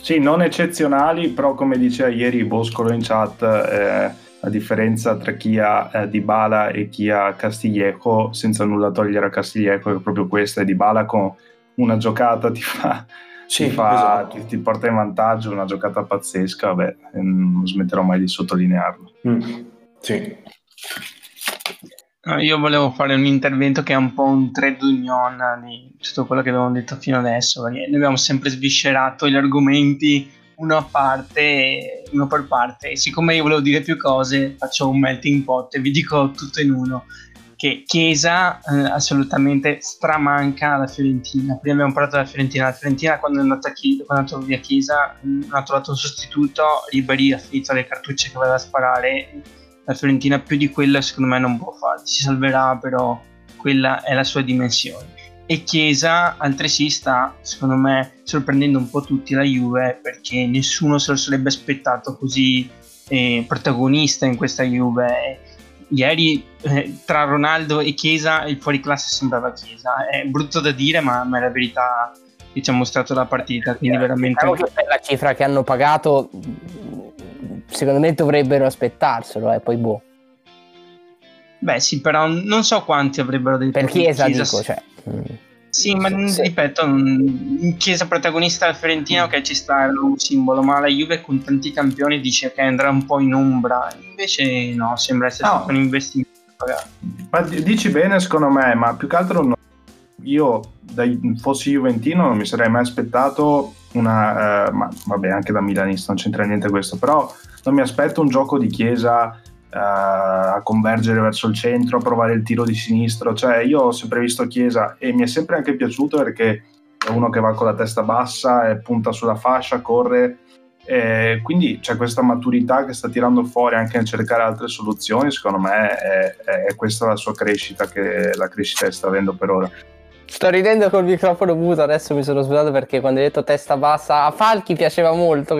B: Sì, non eccezionali, però come diceva ieri Boscolo in chat, eh, la differenza tra chi ha eh, Dybala e chi ha Castiglieco, senza nulla togliere a Castiglieco, è proprio questa, e Dybala con una giocata ti fa, sì, ti, fa esatto. ti, ti, porta in vantaggio, una giocata pazzesca, vabbè, non smetterò mai di sottolinearlo. Mm.
G: Sì.
E: Io volevo fare un intervento che è un po' un trade union di tutto quello che abbiamo detto fino adesso, perché noi abbiamo sempre sviscerato gli argomenti uno a parte, uno per parte. Siccome io volevo dire più cose, faccio un melting pot e vi dico tutto in uno. Che Chiesa eh, assolutamente stramanca alla Fiorentina. Prima abbiamo parlato della Fiorentina. La Fiorentina, quando è andata, quando è andato via Chiesa, non ha trovato un sostituto. Ribery ha finito le cartucce che aveva da sparare la Fiorentina più di quella secondo me non può fare, si salverà però quella è la sua dimensione. E Chiesa altresì sta, secondo me, sorprendendo un po' tutti la Juve perché nessuno se lo sarebbe aspettato così eh, protagonista in questa Juve. Ieri eh, tra Ronaldo e Chiesa il fuoriclasse sembrava Chiesa. È brutto da dire, ma, ma è la verità che ci ha mostrato la partita. Quindi eh, veramente.
D: Diciamo la cifra che hanno pagato secondo me dovrebbero aspettarselo, eh, poi boh.
E: Beh, sì, però non so quanti avrebbero detto.
D: Per Chiesa, Chiesa dico, cioè.
E: Sì, ma sì. ripeto, in Chiesa protagonista del Fiorentino mm. che ci sta era un simbolo, ma la Juve con tanti campioni dice che andrà un po' in ombra, invece no, sembra essere no. stato un investimento.
B: Ma dici bene secondo me, ma più che altro no. io dai, fossi Juventino non mi sarei mai aspettato una, eh, ma vabbè anche da milanista non c'entra niente questo, però non mi aspetto un gioco di Chiesa a convergere verso il centro, a provare il tiro di sinistro. Cioè, io ho sempre visto Chiesa e mi è sempre anche piaciuto perché è uno che va con la testa bassa e punta sulla fascia, corre. E quindi c'è questa maturità che sta tirando fuori anche nel cercare altre soluzioni. Secondo me è, è questa la sua crescita, che la crescita che sta avendo per ora.
D: Sto ridendo col microfono muto, adesso mi sono scusato perché quando hai detto testa bassa a Falchi piaceva molto.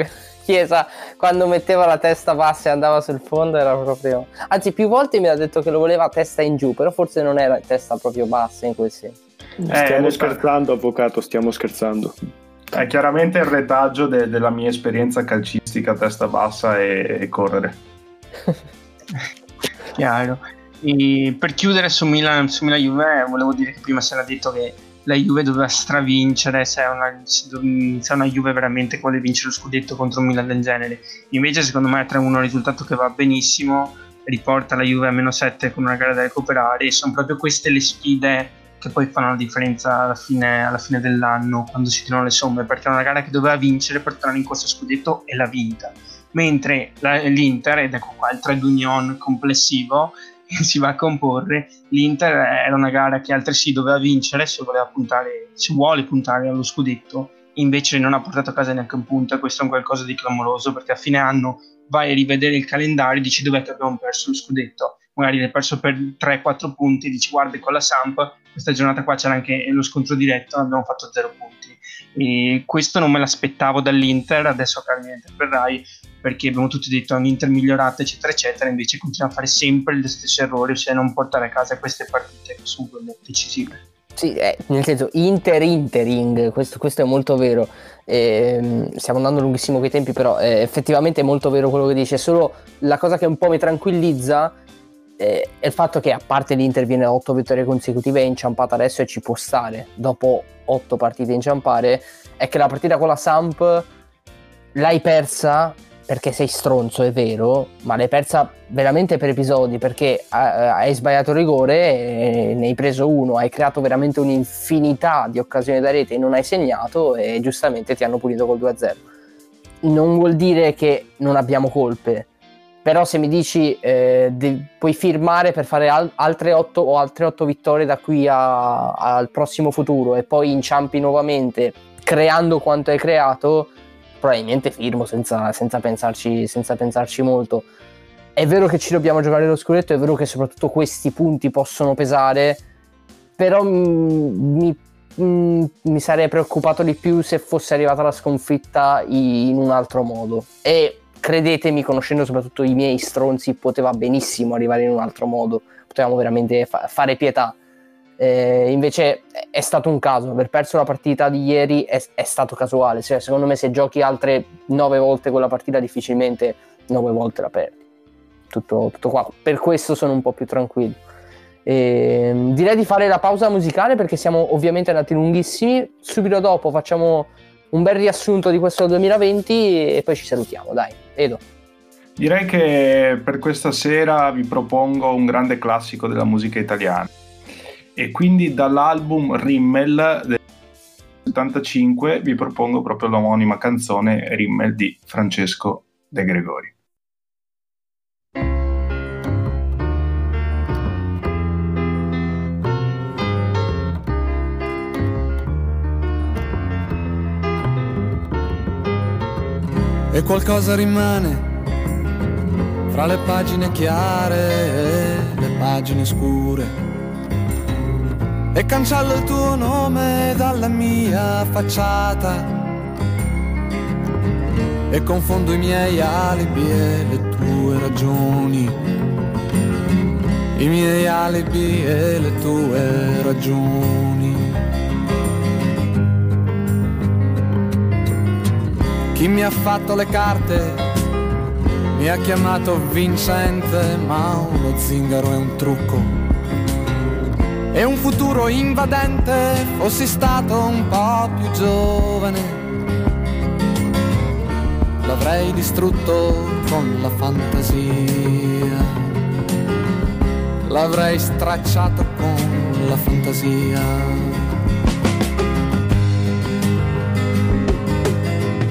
D: Chiesa quando metteva la testa bassa e andava sul fondo era proprio... Anzi più volte mi ha detto che lo voleva testa in giù, però forse non era testa proprio bassa in quel senso.
F: Eh, stiamo scherzando avvocato, stiamo scherzando.
B: È chiaramente il retaggio de- della mia esperienza calcistica testa bassa e, e correre.
E: Chiaro. E per chiudere su Milan, su Milan Juve, volevo dire che prima si era detto che la Juve doveva stravincere se è una, se è una Juve veramente che vuole vincere lo scudetto contro un Milan del genere. Invece, secondo me, è 3-1 un risultato che va benissimo, riporta la Juve a meno 7 con una gara da recuperare. E sono proprio queste le sfide che poi fanno la differenza alla fine, alla fine dell'anno quando si tirano le somme. Perché è una gara che doveva vincere per tornare in corso scudetto e l'ha vinta. Mentre la, l'Inter, ed ecco qua il trade union complessivo, si va a comporre. L'Inter era una gara che altresì doveva vincere se, voleva puntare, se vuole puntare allo scudetto, invece non ha portato a casa neanche un punto e questo è un qualcosa di clamoroso perché a fine anno vai a rivedere il calendario e dici dov'è che abbiamo perso lo scudetto. Magari l'hai perso per 3-4 punti, dici guarda con la Samp, questa giornata qua c'era anche lo scontro diretto, abbiamo fatto 0 punti. E questo non me l'aspettavo dall'Inter, adesso chiaramente verrai perché abbiamo tutti detto un Inter migliorato eccetera eccetera, invece continua a fare sempre gli stessi errori, cioè non portare a casa queste partite che sono decisive.
D: Sì, eh, nel senso inter-intering, questo, questo, è molto vero. Eh, stiamo andando lunghissimo con i tempi, però eh, effettivamente è molto vero quello che dice. Solo la cosa che un po' mi tranquillizza eh, è il fatto che, a parte l'Inter viene a 8 vittorie consecutive, è inciampata adesso e ci può stare. Dopo 8 partite inciampare, è che la partita con la Samp l'hai persa perché sei stronzo, è vero, ma l'hai persa veramente per episodi perché hai sbagliato rigore, ne hai preso uno, hai creato veramente un'infinità di occasioni da rete e non hai segnato e giustamente ti hanno pulito col 2-0. Non vuol dire che non abbiamo colpe, però se mi dici eh, de- puoi firmare per fare al- altre 8 o altre 8 vittorie da qui a- al prossimo futuro e poi inciampi nuovamente creando quanto hai creato probabilmente firmo senza, senza, pensarci, senza pensarci molto. È vero che ci dobbiamo giocare lo scudetto, è vero che soprattutto questi punti possono pesare, però mi, mi sarei preoccupato di più se fosse arrivata la sconfitta in un altro modo. E credetemi, conoscendo soprattutto i miei stronzi, poteva benissimo arrivare in un altro modo, potevamo veramente fa- fare pietà. Eh, invece è stato un caso, aver perso la partita di ieri è, è stato casuale, cioè, secondo me se giochi altre nove volte quella partita difficilmente nove volte la perdi. Tutto, tutto qua, per questo sono un po' più tranquillo. E, direi di fare la pausa musicale perché siamo ovviamente andati lunghissimi, subito dopo facciamo un bel riassunto di questo 2020 e poi ci salutiamo, dai, Edo.
B: Direi che per questa sera vi propongo un grande classico della musica italiana e quindi dall'album Rimmel del 75 vi propongo proprio l'omonima canzone Rimmel di Francesco De Gregori.
H: E qualcosa rimane fra le pagine chiare e le pagine scure e cancello il tuo nome dalla mia facciata. E confondo i miei alibi e le tue ragioni. I miei alibi e le tue ragioni. Chi mi ha fatto le carte mi ha chiamato vincente ma uno zingaro è un trucco e un futuro invadente fossi stato un po' più giovane. L'avrei distrutto con la fantasia. L'avrei stracciato con la fantasia.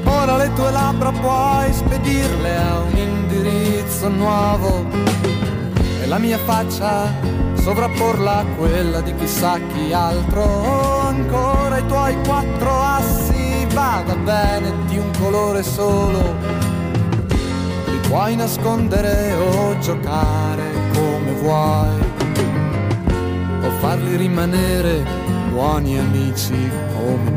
H: Ora le tue labbra puoi spedirle a un indirizzo nuovo. E la mia faccia sovrapporla a quella di chissà chi altro. Ancora i tuoi quattro assi, vada bene di un colore solo. Li puoi nascondere o giocare come vuoi, o farli rimanere buoni amici come noi.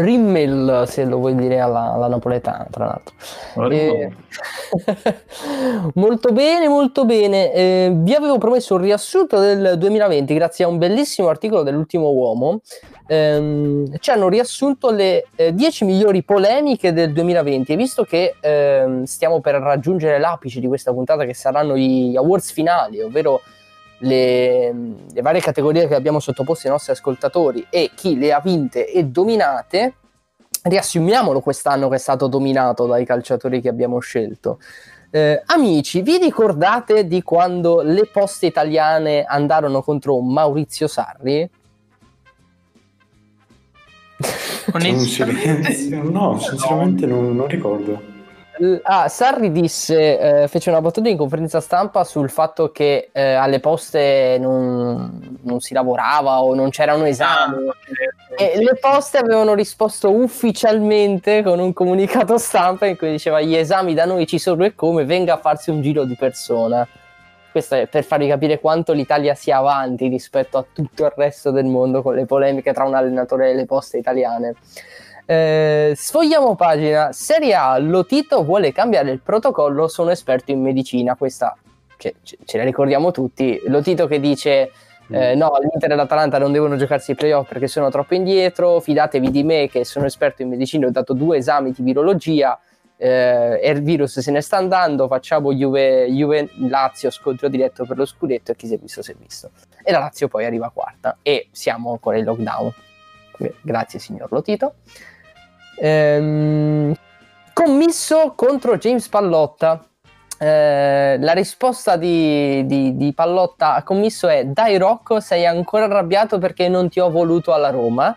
D: Rimmel, se lo vuoi dire alla, alla napoletana, tra l'altro. Eh, molto bene, molto bene. Eh, vi avevo promesso un riassunto del 2020 grazie a un bellissimo articolo dell'ultimo uomo. Ehm, ci hanno riassunto le eh, 10 migliori polemiche del 2020 e visto che ehm, stiamo per raggiungere l'apice di questa puntata che saranno gli awards finali, ovvero le, le, varie categorie che abbiamo sottoposto ai nostri ascoltatori e chi le ha vinte e dominate, riassumiamolo quest'anno che è stato dominato dai calciatori che abbiamo scelto. Eh, amici, vi ricordate di quando le poste italiane andarono contro Maurizio Sarri?
G: no, sinceramente non, non ricordo.
D: Ah, Sarri disse, eh, fece una battuta in conferenza stampa sul fatto che eh, alle poste non, non, si lavorava o non c'erano esami. Ah, e le poste avevano risposto ufficialmente con un comunicato stampa in cui diceva gli esami da noi ci sono e come, venga a farsi un giro di persona. Questo è per farvi capire quanto l'Italia sia avanti rispetto a tutto il resto del mondo con le polemiche tra un allenatore e le poste italiane. Eh, sfogliamo pagina. Serie A, Lotito vuole cambiare il protocollo, sono esperto in medicina. Questa ce, ce, ce la ricordiamo tutti. Lotito che dice... Eh, no, l'Inter e l'Atalanta non devono giocarsi i playoff perché sono troppo indietro. Fidatevi di me che sono esperto in medicina, ho dato due esami di virologia. Eh, il virus se ne sta andando. Facciamo Juve, Juve Lazio scontro diretto per lo scudetto. E chi si è visto, si è visto. E la Lazio poi arriva quarta. E siamo ancora in lockdown. Grazie, signor Lotito. Ehm, commisso contro James Pallotta. Eh, la risposta di, di, di, Pallotta a commisso è: Dai, Rocco, sei ancora arrabbiato perché non ti ho voluto alla Roma.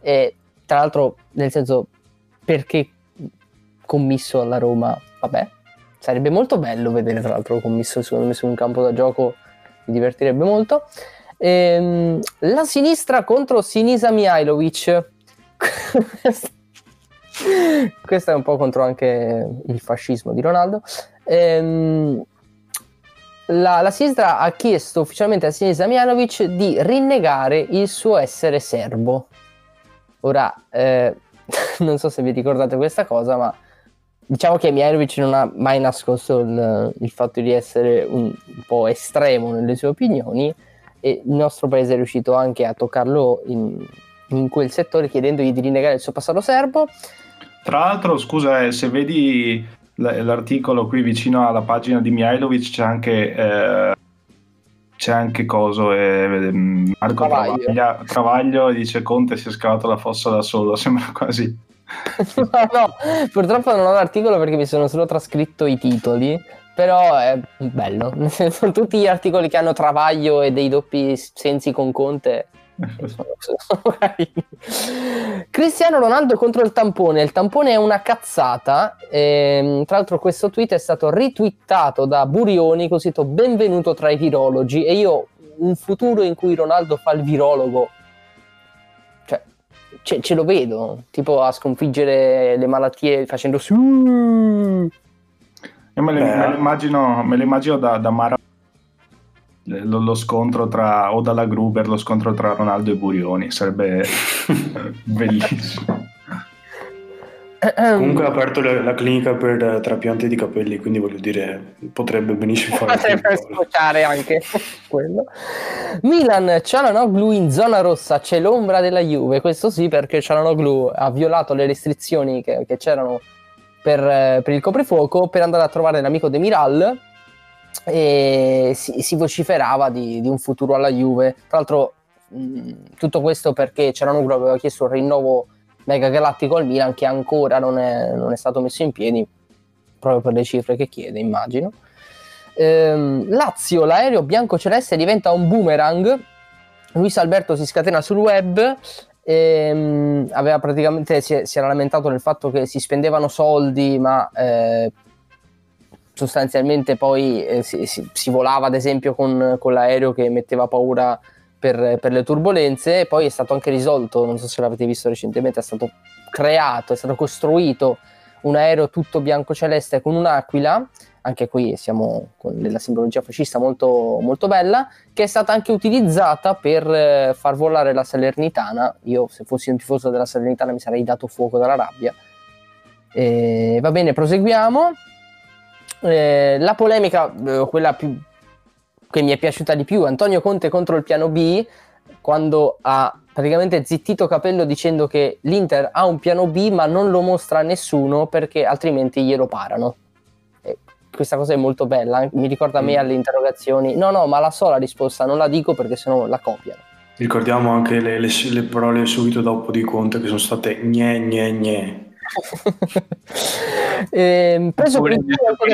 D: E tra l'altro, nel senso, perché commisso alla Roma? Vabbè, sarebbe molto bello vedere, tra l'altro, commisso secondo me su un campo da gioco. Mi divertirebbe molto. Ehm, la sinistra contro Sinisa Mihailovic. Questo è un po' contro anche il fascismo di Ronaldo. Ehm, la, la, sinistra ha chiesto ufficialmente a Sinisa Mianovic di rinnegare il suo essere serbo. Ora, eh, non so se vi ricordate questa cosa, ma diciamo che Mianovic non ha mai nascosto il, il fatto di essere un, un, po' estremo nelle sue opinioni e il nostro paese è riuscito anche a toccarlo in, in quel settore chiedendogli di rinnegare il suo passato serbo.
B: Tra l'altro, scusa, eh, se vedi l'articolo qui vicino alla pagina di Mihailovic c'è anche eh, c'è anche coso eh, Marco Travaglio. Travaglio dice Conte si è scavato la fossa da solo sembra quasi
D: no, purtroppo non ho l'articolo perché mi sono solo trascritto i titoli però è bello sono tutti gli articoli che hanno Travaglio e dei doppi sensi con Conte Cristiano Ronaldo contro il tampone. Il tampone è una cazzata. Ehm, tra l'altro, questo tweet è stato ritwittato da Burioni, così to benvenuto tra i virologi. E io, un futuro in cui Ronaldo fa il virologo, cioè, ce, ce lo vedo tipo a sconfiggere le malattie facendo su.
B: Io me, le, me, lo immagino, me lo immagino da, da Mara lo, lo, scontro tra o dalla Gruber, lo scontro tra Ronaldo e Burioni sarebbe bellissimo.
G: Comunque ha aperto la, la, clinica per trapianti di capelli, quindi voglio dire, potrebbe benissimo fare.
D: Potrebbe scocciare anche quello. Milan, Cialanoglu in zona rossa, c'è l'ombra della Juve, questo sì perché Cialanoglu ha violato le restrizioni che, che c'erano per, per, il coprifuoco per andare a trovare l'amico De Miral e si, si vociferava di, di, un futuro alla Juve. Tra l'altro, mh, tutto questo perché Cialanoglu aveva chiesto un rinnovo Mega Galattico al Milan che ancora non è, non è stato messo in piedi proprio per le cifre che chiede immagino. Ehm, Lazio l'aereo bianco-celeste diventa un boomerang. Luis Alberto si scatena sul web. Ehm, aveva praticamente si, si, era lamentato del fatto che si spendevano soldi ma eh, sostanzialmente poi eh, si, si, si, volava ad esempio con, con l'aereo che metteva paura per, per, le turbulenze, poi è stato anche risolto, non so se l'avete visto recentemente, è stato creato, è stato costruito un aereo tutto bianco celeste con un'aquila, anche qui siamo con della simbologia fascista molto, molto bella, che è stata anche utilizzata per eh, far volare la Salernitana. Io se fossi un tifoso della Salernitana mi sarei dato fuoco dalla rabbia. E, va bene, proseguiamo. Eh, la polemica, eh, quella più, che mi è piaciuta di più, Antonio Conte contro il piano B, quando ha praticamente zittito Capello dicendo che l'Inter ha un piano B ma non lo mostra a nessuno perché altrimenti glielo parano. E questa cosa è molto bella, mi ricorda a me mm. alle interrogazioni. No, no, ma la sola risposta non la dico perché sennò la copiano.
G: Ricordiamo anche le, le, le parole subito dopo di Conte che sono state gne gne gne.
E: eh, preso Oppure,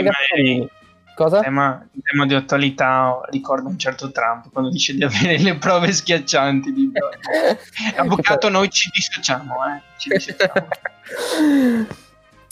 E: magari, Cosa? Tema, tema di attualità ricorda un certo Trump quando dice di avere le prove schiaccianti. Di... Avvocato, noi ci dissociamo, eh? ci dissociamo.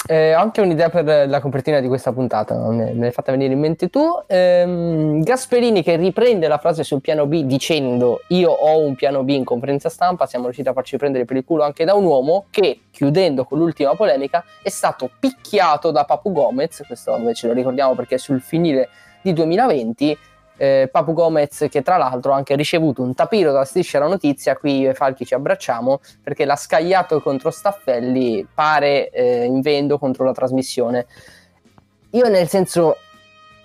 D: Eh, ho anche un'idea per la copertina di questa puntata, me, l'hai fatta venire in mente tu. Ehm, Gasperini che riprende la frase sul piano B dicendo io ho un piano B in conferenza stampa, siamo riusciti a farci prendere per il culo anche da un uomo che, chiudendo con l'ultima polemica, è stato picchiato da Papu Gomez, questo invece lo ricordiamo perché è sul finire di 2020 eh, Papu Gomez che tra l'altro ha anche ricevuto un tapiro da striscia la notizia, qui Falchi ci abbracciamo perché l'ha scagliato contro Staffelli, pare eh, in vendo contro la trasmissione. Io nel senso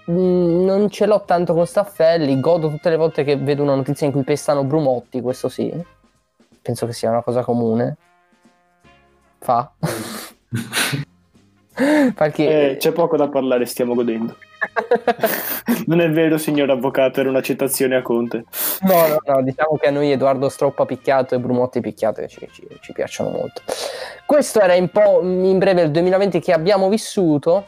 D: mh, mm, non ce l'ho tanto con Staffelli, godo tutte le volte che vedo una notizia in cui pestano Brumotti, questo sì, penso che sia una cosa comune. Fa.
F: Perché... Eh, c'è poco da parlare, stiamo godendo. non è vero, signor avvocato, era una citazione a Conte.
D: No, no, no, diciamo che a noi Edoardo Stroppa picchiato e Brumotti picchiato ci, ci, ci piacciono molto. Questo era un po' in breve il 2020 che abbiamo vissuto,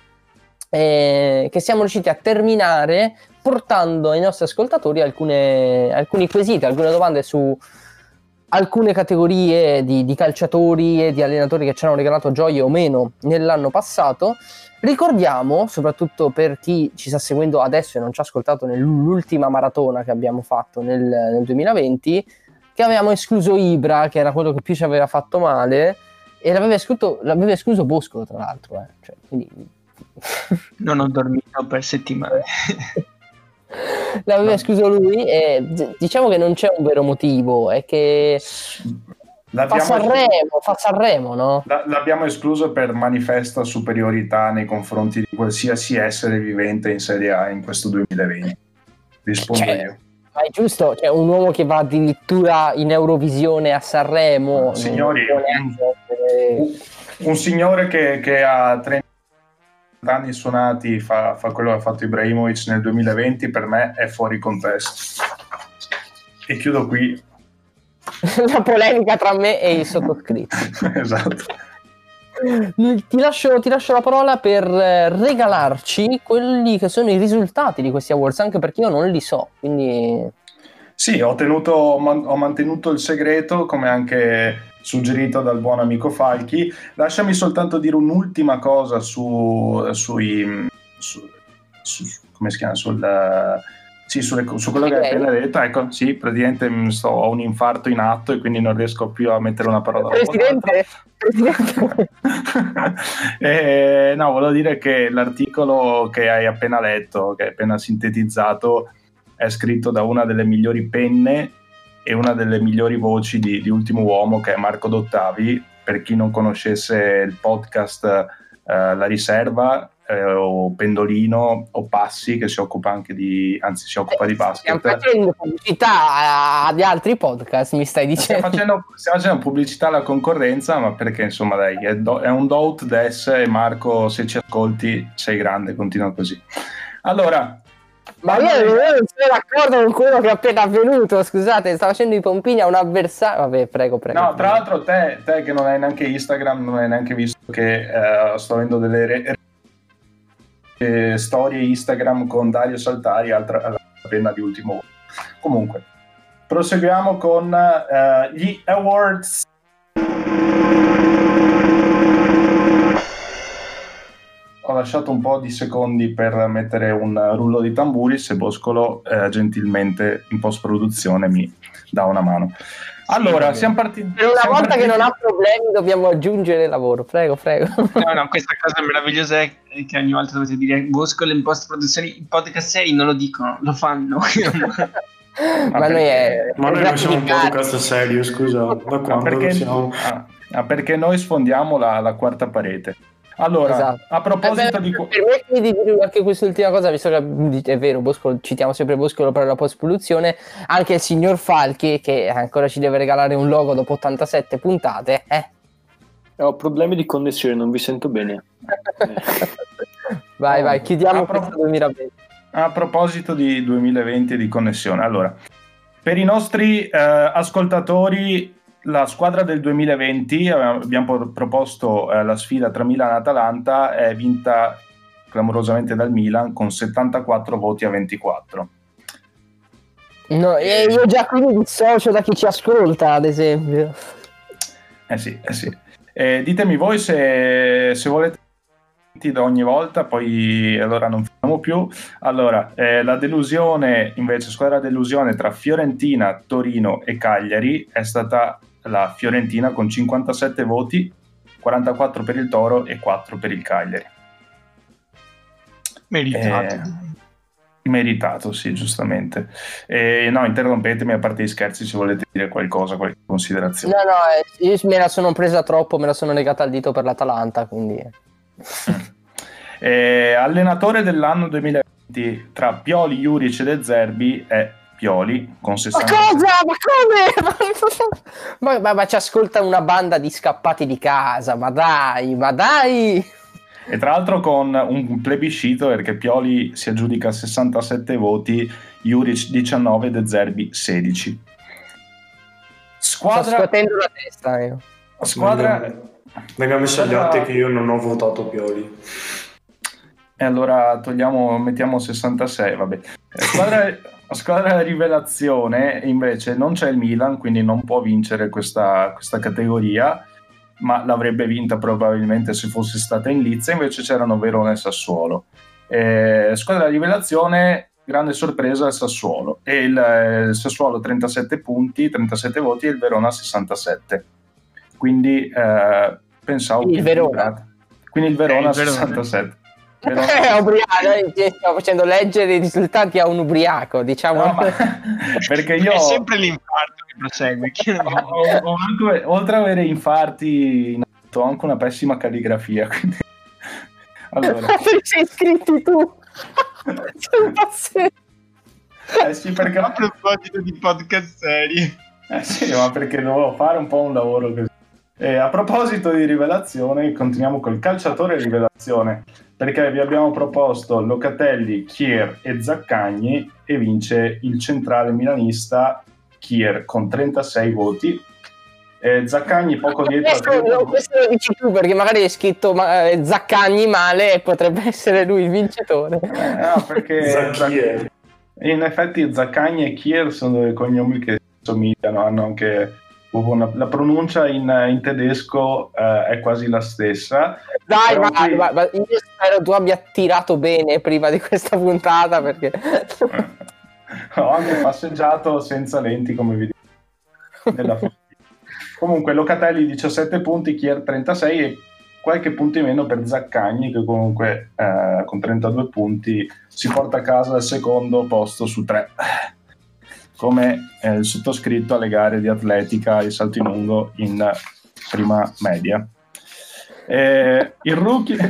D: eh, che siamo riusciti a terminare portando ai nostri ascoltatori alcune, alcuni quesiti, alcune domande su alcune categorie di, di, calciatori e di allenatori che ci hanno regalato gioie o meno nell'anno passato. Ricordiamo, soprattutto per chi ci sta seguendo adesso e non ci ha ascoltato nell'ultima maratona che abbiamo fatto nel, nel 2020, che avevamo escluso Ibra, che era quello che più ci aveva fatto male, e l'aveva, escluso, l'aveva escluso Bosco, tra l'altro. Eh. Cioè, quindi...
E: non ho dormito per settimane.
D: l'aveva escluso lui e diciamo che non c'è un vero motivo, è che L'abbiamo fa Sanremo, fa Sanremo, no?
B: L'abbiamo escluso per manifesta superiorità nei confronti di qualsiasi essere vivente in Serie A in questo 2020. Rispondo cioè, io.
D: Ma è giusto, cioè, un uomo che va addirittura in Eurovisione a Sanremo.
B: Signori, un, un, signore che, che ha 30 anni suonati fa, fa quello che ha fatto Ibrahimovic nel 2020 per me è fuori contesto e chiudo qui
D: la polemica tra me e il sottoscritto
B: esatto
D: ti lascio, ti lascio, la parola per eh, regalarci quelli che sono i risultati di questi awards anche perché io non li so quindi
B: sì ho, tenuto, ho mantenuto il segreto come anche suggerito dal buon amico Falchi. Lasciami soltanto dire un'ultima cosa su, sui, su, su, come si chiama, sul, sì, sulle, su quello okay. che hai appena detto. Ecco, sì, praticamente mm, sto, ho un infarto in atto e quindi non riesco più a mettere una parola.
D: Presidente, Presidente.
B: eh, no, volevo dire che l'articolo che hai appena letto, che hai appena sintetizzato, è scritto da una delle migliori penne e una delle migliori voci di, di, Ultimo Uomo che è Marco Dottavi. Per chi non conoscesse il podcast eh, La Riserva eh, o Pendolino o Passi che si occupa anche di, anzi si occupa di basket.
D: Stiamo facendo pubblicità di altri podcast, mi stai dicendo?
B: Stiamo facendo, stiamo facendo pubblicità alla concorrenza, ma perché insomma dai, è, do, è un doubt des e Marco se ci ascolti sei grande, continua così. Allora,
D: Ma io, io non sono d'accordo con quello che è appena avvenuto, scusate, sta facendo i pompini a un avversario. Vabbè, prego, prego.
B: No, tra l'altro te, te che non hai neanche Instagram, non hai neanche visto che eh, sto avendo delle re- eh, storie Instagram con Dario Saltari, altra penna di ultimo. Comunque, proseguiamo con eh, gli awards. Ho lasciato un po' di secondi per mettere un rullo di tamburi se Boscolo eh, gentilmente in post produzione mi dà una mano. Allora, siamo partiti.
D: Per una volta che
B: partiti-
D: non ha problemi dobbiamo aggiungere lavoro, prego, prego.
E: No, no, questa cosa meravigliosa è che ogni volta dovete dire Boscolo in post produzione, i podcast seri non lo dicono, lo fanno.
D: Ma noi è...
G: Ma noi non siamo un podcast serio, scusa. Da quando
B: perché,
G: lo siamo?
B: ah, perché noi sfondiamo la, la quarta parete. Allora,
D: Esatto.
B: a proposito
D: Eh,
B: di...
D: per- Permettimi di dire anche quest'ultima cosa, visto che è vero, Boscolo, citiamo sempre Boscolo per la post-produzione, anche il signor Falchi, che ancora ci deve regalare un logo dopo 87 puntate, eh.
F: Ho problemi di connessione, non vi sento bene.
D: vai, vai, chiudiamo
B: A pro-
D: questo 2020.
B: A proposito di 2020 e di connessione, allora, per i nostri eh, ascoltatori, la squadra del 2020, eh, abbiamo pro- proposto eh, la sfida tra Milan e Atalanta, è vinta clamorosamente dal Milan con 74 voti a 24.
D: No, e io già qui mi dissocio da chi ci ascolta, ad esempio.
B: Eh sì, eh sì. Eh, ditemi voi se, se volete da ogni volta, poi allora non facciamo più. Allora, eh, la delusione, invece, squadra delusione tra Fiorentina, Torino e Cagliari è stata la Fiorentina con 57 voti, 44 per il Toro e 4 per il Cagliari.
E: Meritato.
B: Eh, meritato, sì, giustamente. Eh, no, interrompetemi a parte gli scherzi se volete dire qualcosa, qualche considerazione.
D: No, no, eh, io me la sono presa troppo, me la sono legata al dito per l'Atalanta, quindi...
B: Eh, allenatore dell'anno 2020 tra Pioli, Juric e De Zerbi è Pioli con
D: Ma
B: 60
D: cosa? Ma come? ma, ma- ma ci ascolta una banda di scappati di casa, ma dai, ma dai!
B: e tra l'altro con un plebiscito perché Pioli si aggiudica 67 voti, Juric 19 De Zerbi 16.
D: Sto
B: Squadra,
D: scuotendo la testa io.
B: squadra
G: Venga messo agli
B: Squadra-
G: atti che io non ho votato Pioli.
B: E allora togliamo, mettiamo 66, vabbè. Eh, Squadra, squadra rivelazione, invece, non c'è il Milan, quindi non può vincere questa, questa categoria, ma l'avrebbe vinta probabilmente se fosse stata in Lizza, invece c'erano Verona e Sassuolo. Eh, squadra rivelazione, grande sorpresa il Sassuolo. E il, eh, il Sassuolo 37 punti, 37 voti e il Verona 67. Quindi eh, pensavo
D: Il Verona.
B: Quindi il Verona
E: Eh, il Verona.
B: 67.
D: Eh,
B: Verona-
D: ubriaco, eh, ti stiamo facendo leggere i risultati a un ubriaco, diciamo.
B: No, ma- perché io
E: È sempre l'infarto che prosegue.
B: ho- ho- ho anche- oltre ad avere infarti in atto, ho anche una pessima calligrafia. Quindi... Allora,
D: Perché sei iscritti tu? Sei un pazzesco.
B: eh sì, perché,
E: A proposito di podcast seri.
B: eh sì, ma perché dovevo fare un po' un lavoro così. E a proposito di rivelazione, continuiamo col calciatore rivelazione, perché vi abbiamo proposto Locatelli, Kier e Zaccagni e vince il centrale milanista Kier con 36 voti. E Zaccagni poco dietro a
D: Questo, no, questo lo dici tu perché magari hai scritto ma, eh, Zaccagni male e potrebbe essere lui il vincitore.
B: Eh, no, perché
G: Zacchier.
B: in effetti Zaccagni e Kier sono dei cognomi che somigliano, hanno anche una- la pronuncia in, in tedesco eh, è quasi la stessa.
D: Dai, vai, vai, vai, io spero tu abbia tirato bene prima di questa puntata perché...
B: Ho anche passeggiato senza lenti, come vi dico. nella. Comunque, Locatelli 17 punti, Kier 36 e qualche punto in meno per Zaccagni, che comunque eh, con 32 punti si porta a casa il secondo posto su tre. Come eh, il sottoscritto alle gare di atletica e salto in lungo in prima media. Eh, il rookie.
D: Eh,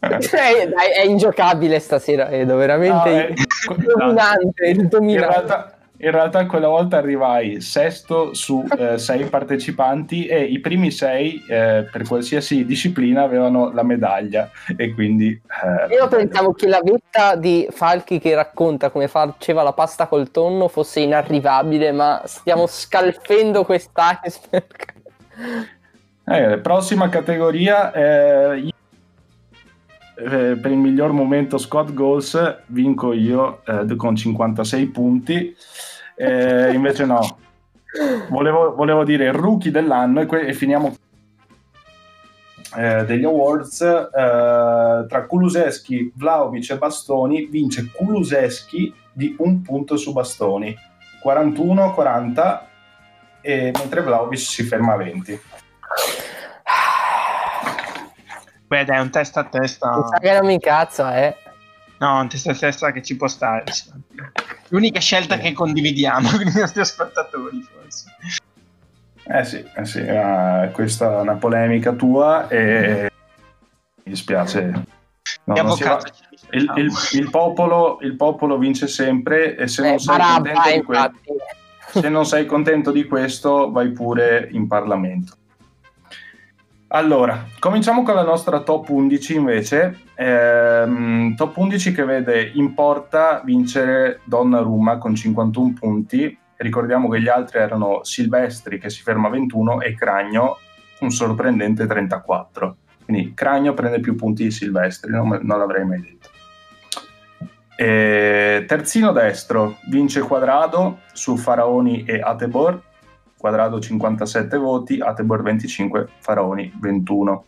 D: dai, è ingiocabile stasera, Edo, veramente
B: No,
D: il dominante,
B: In
D: dominante.
B: realtà, in realtà quella volta arrivai sesto su eh, sei partecipanti e i primi sei eh, per qualsiasi disciplina avevano la medaglia e quindi... eh,
D: Io pensavo che la vetta di Falchi che racconta come faceva la pasta col tonno fosse inarrivabile, ma stiamo scalfendo quest'iceberg.
B: Eh, prossima categoria, eh, eh, per il miglior momento Scott Goals vinco io eh, con 56 punti, Eh, invece no, volevo, volevo dire rookie dell'anno e, que- e finiamo eh, degli awards eh, tra Kuluseschi, Vlaovic e Bastoni vince Kuluseschi di un punto su Bastoni 41-40 e mentre Vlaovic si ferma a 20
E: Beh, dai, un testa a testa.
D: Mi sa che non mi incazza, eh.
E: No, un testa a testa che ci può stare. L'unica scelta che condividiamo con i nostri ascoltatori, forse.
B: Eh sì, eh sì, eh, questa è una polemica tua e mi dispiace. No,
E: Che
B: non si va-
E: avvocato ci
B: il, il- il popolo, il popolo vince sempre e se non,
D: Eh,
B: sei
D: Barabba,
B: que- se non sei contento di questo vai pure in Parlamento. Allora, cominciamo con la nostra top 11 invece. Ehm, top 11 che vede in porta vincere Donnarumma con 51 punti. Ricordiamo che gli altri erano Silvestri che si ferma a 21 e Cragno un sorprendente 34. Quindi Cragno prende più punti di Silvestri, non, non l'avrei mai detto. E terzino destro vince Quadrado su Faraoni e Atebor. Quadrado 57 voti, Atebor 25, Faraoni 21.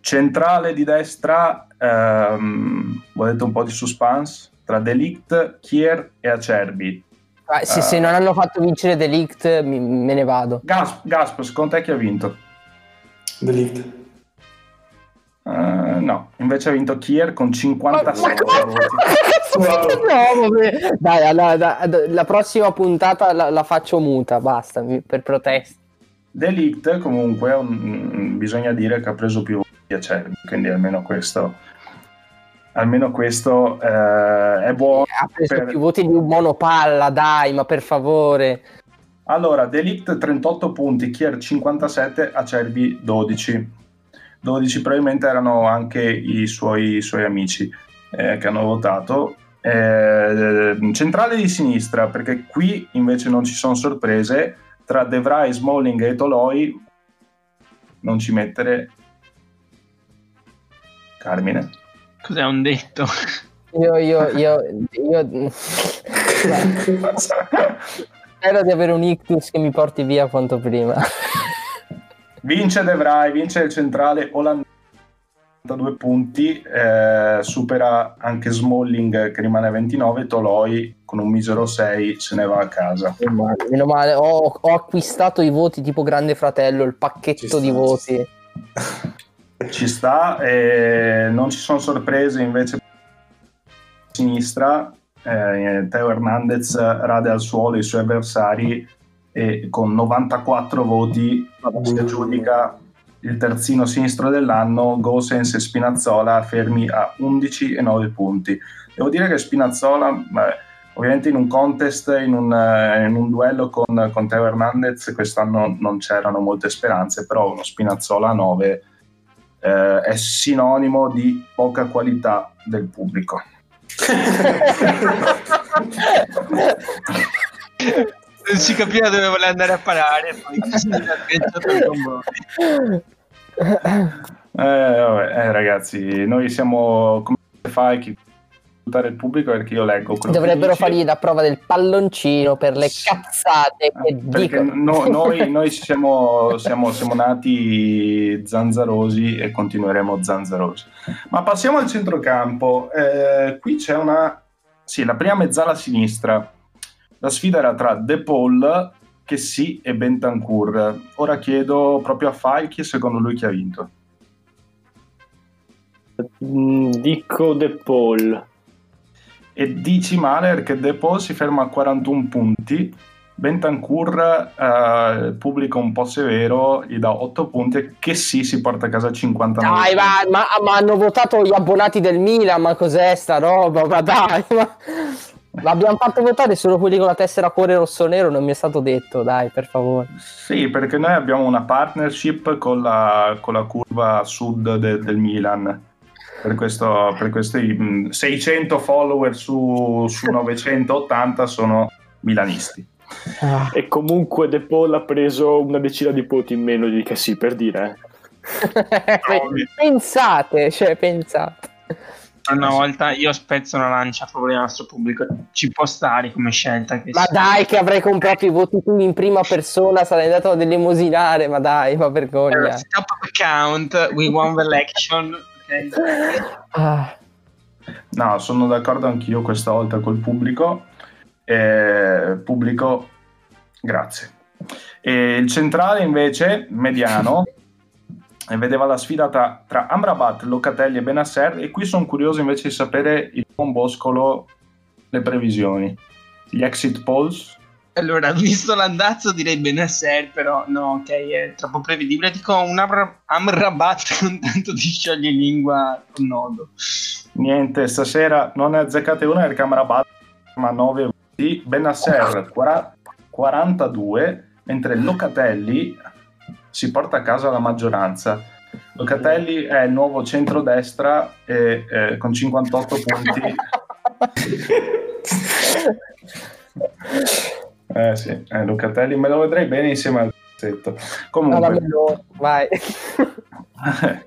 B: Centrale di destra, ehm, volete un po' di suspense? Tra Delict, Kier e Acerbi.
D: Ah, se,
B: Eh.
D: se non hanno fatto vincere Delict, mi- me ne vado.
B: Gasp, Gasp, secondo te chi ha vinto?
G: Delict.
B: Eh, no, invece ha vinto Kier con 57 voti.
D: No, vabbè. Dai, la, la- la prossima puntata la, la faccio muta, basta, mi- per protesta.
B: Delict comunque mm, bisogna dire che ha preso più voti di Acerbi, quindi almeno questo, almeno questo eh, è buono.
D: Ha preso
B: per-
D: più voti di un monopalla, dai, ma per favore.
B: Allora, Delict 38 punti, Kier 57, Acerbi 12. 12 probabilmente erano anche i suoi, i suoi amici eh, che hanno votato. Eh, centrale di sinistra, perché qui invece non ci sono sorprese, tra De Vrij, Smalling e Toloi non ci mettere Carmine.
E: Cos'è un detto?
D: Io, io, io, io... Spero di avere un ictus che mi porti via quanto prima.
B: Vince De Vrij, vince il centrale olandese due punti, eh, supera anche Smalling che rimane a 29, Toloi con un misero 6 se ne va a casa.
D: Meno male, meno male. Ho, ho acquistato i voti tipo Grande Fratello, il pacchetto
G: sta,
D: di voti.
B: Ci sta, eh, non ci sono sorprese invece a sinistra, eh, Teo Hernandez rade al suolo i suoi avversari e con 94 voti si aggiudica il terzino sinistro dell'anno, Gosens e Spinazzola fermi a 11 e 9 punti. Devo dire che Spinazzola, beh, ovviamente in un contest, in un, eh, in un duello con, con Teo Hernandez quest'anno non c'erano molte speranze, però uno Spinazzola a 9 eh, è sinonimo di poca qualità del pubblico.
E: Non si capiva dove voleva andare a parare. Poi si.
B: Eh, vabbè, eh, ragazzi, noi siamo come fai chi il pubblico perché io leggo quello che
D: Dovrebbero fargli la prova del palloncino per le
B: Sì.
D: cazzate che dicono.
B: no- noi, noi siamo, siamo, siamo nati zanzarosi e continueremo zanzarosi. Ma passiamo al centrocampo. Eh, qui c'è una... Sì, la prima mezzala sinistra. La sfida era tra De Paul, che sì, e Bentancur. Ora chiedo proprio a Falchi secondo lui chi ha vinto.
F: Mm, Dico De Paul.
B: E dici male perché De Paul si ferma a 41 punti. Bentancur, eh, pubblico un po' severo, gli dà 8 punti, che sì si porta a casa 59.
D: Dai, ma, ma- ma hanno votato gli abbonati del Milan, ma cos'è sta roba? Ma dai, ma... L'abbiamo fatto votare solo quelli con la tessera cuore rosso-nero, non mi è stato detto, dai, per favore.
B: Sì, perché noi abbiamo una partnership con la, con la curva sud de- del Milan. Per, questo, per questi mh, 600 follower su, su 980 sono milanisti.
D: Ah.
F: E comunque De Paul ha preso una decina di voti in meno di che sì, per dire. eh.
D: pensate, cioè pensate.
E: Una volta io spezzo una lancia a favore del nostro pubblico. Ci può stare come scelta. Che
D: Ma
E: sia.
D: dai, che avrei comprato i voti tu in prima persona, sarei andato a dell'emosinare, ma dai, ma vergogna.
E: Stop account, we won the election.
D: Ah,
B: No, sono d'accordo anch'io questa volta col pubblico. Eh, pubblico, grazie. E il centrale invece, mediano, vedeva la sfida tra, tra Amrabat, Locatelli e Benasser e qui sono curioso invece di sapere il buon Boscolo le previsioni. Gli exit polls,
E: Allora, visto l'andazzo direi Benasser, però no, ok, è troppo prevedibile. Dico un Amra- Amrabat con tanto di scioglilingua con nodo.
B: niente, stasera non ne azzeccate una perché Amrabat ma 9 voti, Benasser 40 42, mentre Locatelli si porta a casa la maggioranza. Locatelli è il nuovo centrodestra e, eh, con 58 punti. Eh sì, eh, Locatelli me lo vedrei bene insieme al pezzetto. Comunque,
D: melone, vai.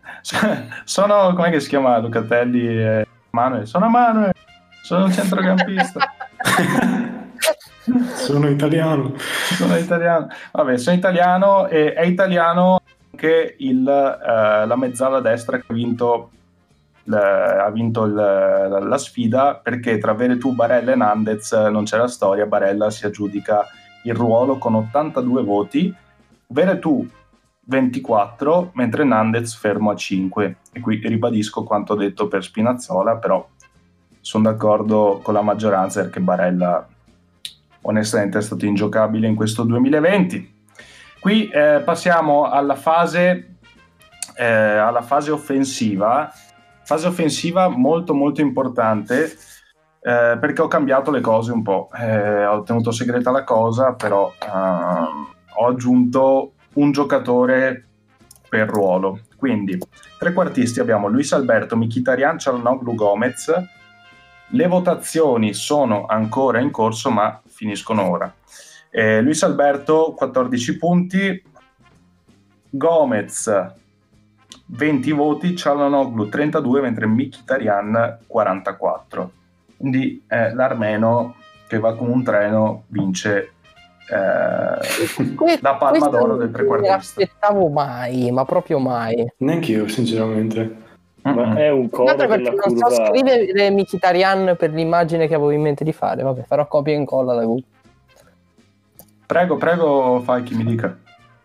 B: sono come si chiama Locatelli e Manuel? Sono Manuel, sono un centrocampista.
G: Sono italiano.
B: sono italiano. Vabbè, sono italiano e è italiano anche il, eh, la mezzala destra che ha vinto, l- ha vinto il- la, la sfida perché tra Veretù, Barella e Nandez non c'è la storia. Barella si aggiudica il ruolo con 82 voti, Veretù 24, mentre Nandez fermo a 5. E qui ribadisco quanto detto per Spinazzola, però sono d'accordo con la maggioranza perché Barella onestamente è stato ingiocabile in questo 2020. Qui eh, passiamo alla fase, eh, alla fase offensiva, fase offensiva molto molto importante eh, perché ho cambiato le cose un po', Eh, ho tenuto segreta la cosa, però ehm, ho aggiunto un giocatore per ruolo. Quindi, trequartisti abbiamo Luis Alberto, Mkhitaryan, Cialanoglu, Gomez. Le votazioni sono ancora in corso, ma finiscono ora. Eh, Luis Alberto 14 punti, Gomez 20 voti, Cialanoglu 32, mentre Mkhitaryan 44. Quindi eh, l'armeno che va come un treno vince eh,
D: Que-
B: la palma d'oro del
D: non me
B: trequartista.
D: l'aspettavo mai, ma proprio mai.
G: Neanch'io, sinceramente.
F: Ma è un
D: Guarda
F: cover
D: perché
F: della
D: non so
F: curva.
D: scrivere Mkhitaryan per l'immagine che avevo in mente di fare. Vabbè, farò copia e incolla da Google.
B: Prego, prego, fai chi mi dica.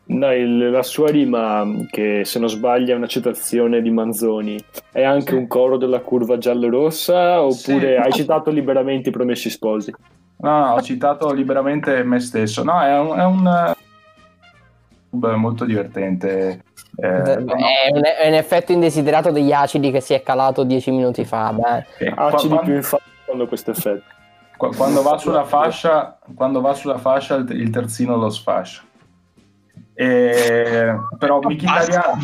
F: No, il- la sua rima, che se non sbaglio è una citazione di Manzoni, è anche
B: Sì.
F: un coro della curva giallo-rossa oppure
B: Sì.
F: hai citato liberamente i promessi sposi?
B: No, no, ho citato liberamente me stesso. No, è un, è un eh, molto divertente. Eh,
D: È, un, è un effetto indesiderato degli acidi che si è calato dieci minuti fa. Dai.
B: eh,
F: Acidi
B: qua-
F: più infatti quando questo effetto.
B: qua- quando va sulla fascia, quando va sulla fascia il, il terzino lo sfascia. E, però Mkhitaryan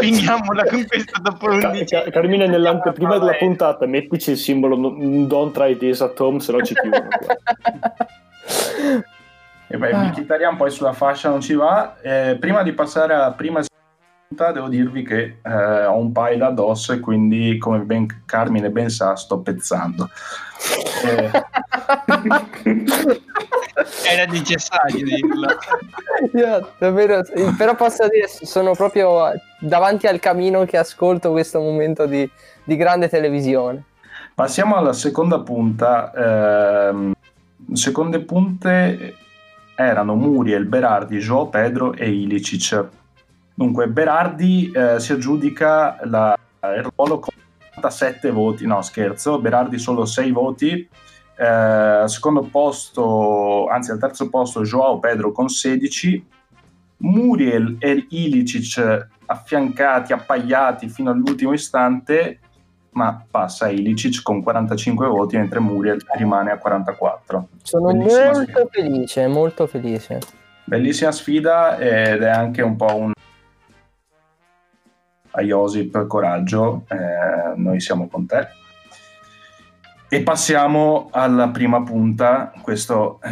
E: Finiamola con questo dopo
F: Ca-
E: 11.
F: Ca- Carmine, nell'anteprima della puntata mettici il simbolo no- Don't try this at home, se no ci chiudono.
B: E beh,
D: Ah.
B: Mkhitaryan poi sulla fascia non ci va. Eh, prima di passare alla prima punta, devo dirvi che eh, ho un paio addosso e quindi, come ben Carmine ben sa, sto pezzando. Eh,
E: Era necessario dirlo.
D: Io, davvero, però posso dire, sono proprio davanti al camino che ascolto questo momento di, di grande televisione.
B: passiamo alla seconda punta. Ehm, seconde punte erano Muriel, Berardi, Joao Pedro e Ilicic. Dunque, Berardi eh, si aggiudica la- il ruolo con 47 voti, no scherzo, Berardi solo 6 voti, eh, al secondo posto, anzi al terzo posto Joao Pedro con 16, Muriel e Ilicic affiancati, appaiati fino all'ultimo istante ma passa Ilicic con 45 voti mentre Muriel rimane a 44.
D: Sono
B: Bellissima
D: molto
B: sfida.
D: felice, molto felice.
B: Bellissima sfida ed è anche un po' un a Josip coraggio, eh, noi siamo con te. E passiamo alla prima punta, questo è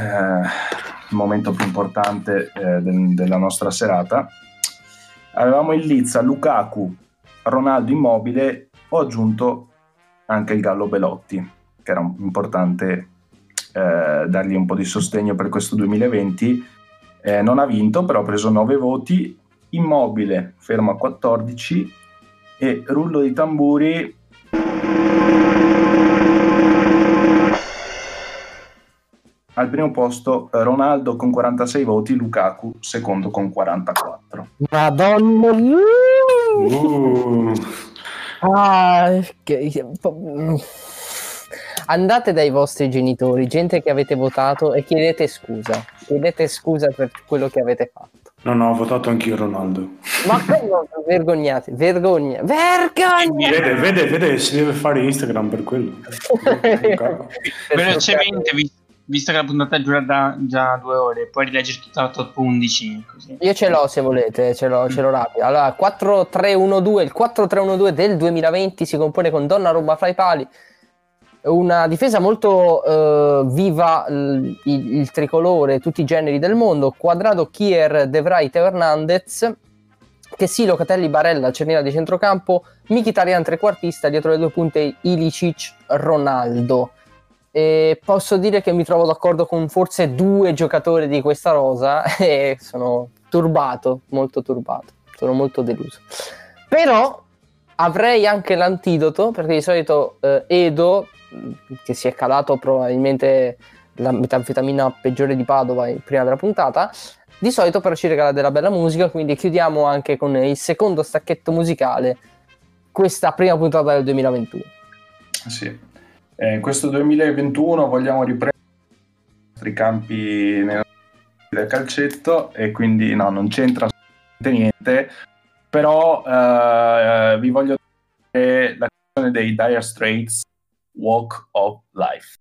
B: il momento più importante eh, del- della nostra serata. Avevamo il Lizza, Lukaku, Ronaldo immobile, ho aggiunto anche il Gallo Belotti, che era importante eh, dargli un po' di sostegno per questo 2020. Eh, non ha vinto, però ha preso 9 voti, immobile fermo a 14 e rullo di tamburi al primo posto Ronaldo con 46 voti, Lukaku secondo con 44.
D: Madonna.
G: Uh,
D: Ah, che- mm. Andate dai vostri genitori, gente che avete votato, e chiedete scusa. Chiedete scusa per quello che avete fatto.
G: no, no, ho votato anch'io Ronaldo.
D: Ma no, vergognate, vergogna, vergogna!
G: Vede, vede, vede, si deve fare Instagram per quello.
E: Velocemente, vi- visto che la puntata dura da già due ore, puoi rileggere tutta la top 11. Così.
D: Io ce l'ho se volete, ce l'ho, ce l'ho rapido. Allora, 4-3-1-2, il 4-3-1-2 del 2020 si compone con Donnarumma fra i pali, una difesa molto eh, viva, il, il- tricolore, tutti i generi del mondo, quadrato Kier, De Vrij, Hernandez, Chessy, Locatelli, Barella, Cernina di centrocampo, Mkhitaryan trequartista, dietro le due punte Ilicic, Ronaldo. E posso dire che mi trovo d'accordo con forse due giocatori di questa rosa e sono turbato, molto turbato, sono molto deluso. Però avrei anche l'antidoto perché di solito eh, Edo, che si è calato probabilmente la metanfetamina peggiore di Padova prima della puntata, di solito però ci regala della bella musica, quindi chiudiamo anche con il secondo stacchetto musicale questa prima puntata del 2021.
B: Sì. Eh, in questo 2021 vogliamo riprendere i nostri campi del calcetto e quindi no, non c'entra assolutamente niente, però eh, vi voglio dire la canzone dei Dire Straits, Walk of Life.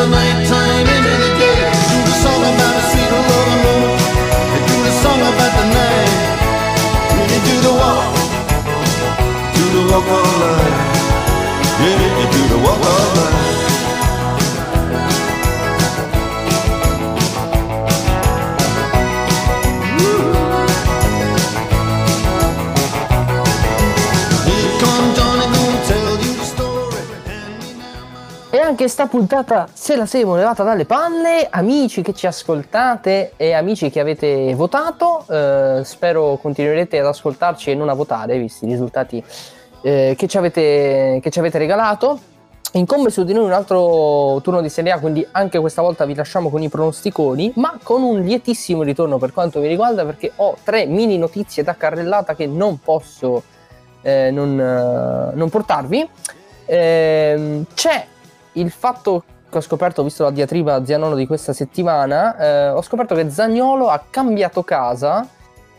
I: The nighttime into the day. Do the song about a sweet love. And do the song about the night. Really do the walk do the walk.
D: E anche sta puntata se la siamo levata dalle palle, amici che ci ascoltate e amici che avete votato, eh, spero continuerete ad ascoltarci e non a votare, visti i risultati eh, che, ci avete, che ci avete regalato. Incombe su di noi un altro turno di Serie A, quindi anche questa volta vi lasciamo con i pronosticoni, ma con un lietissimo ritorno per quanto mi riguarda, perché ho tre mini notizie da carrellata che non posso eh, non, eh, non portarvi. Ehm, c'è il fatto che ho scoperto, visto la diatriba Zianolo di questa settimana, eh, ho scoperto che Zagnolo ha cambiato casa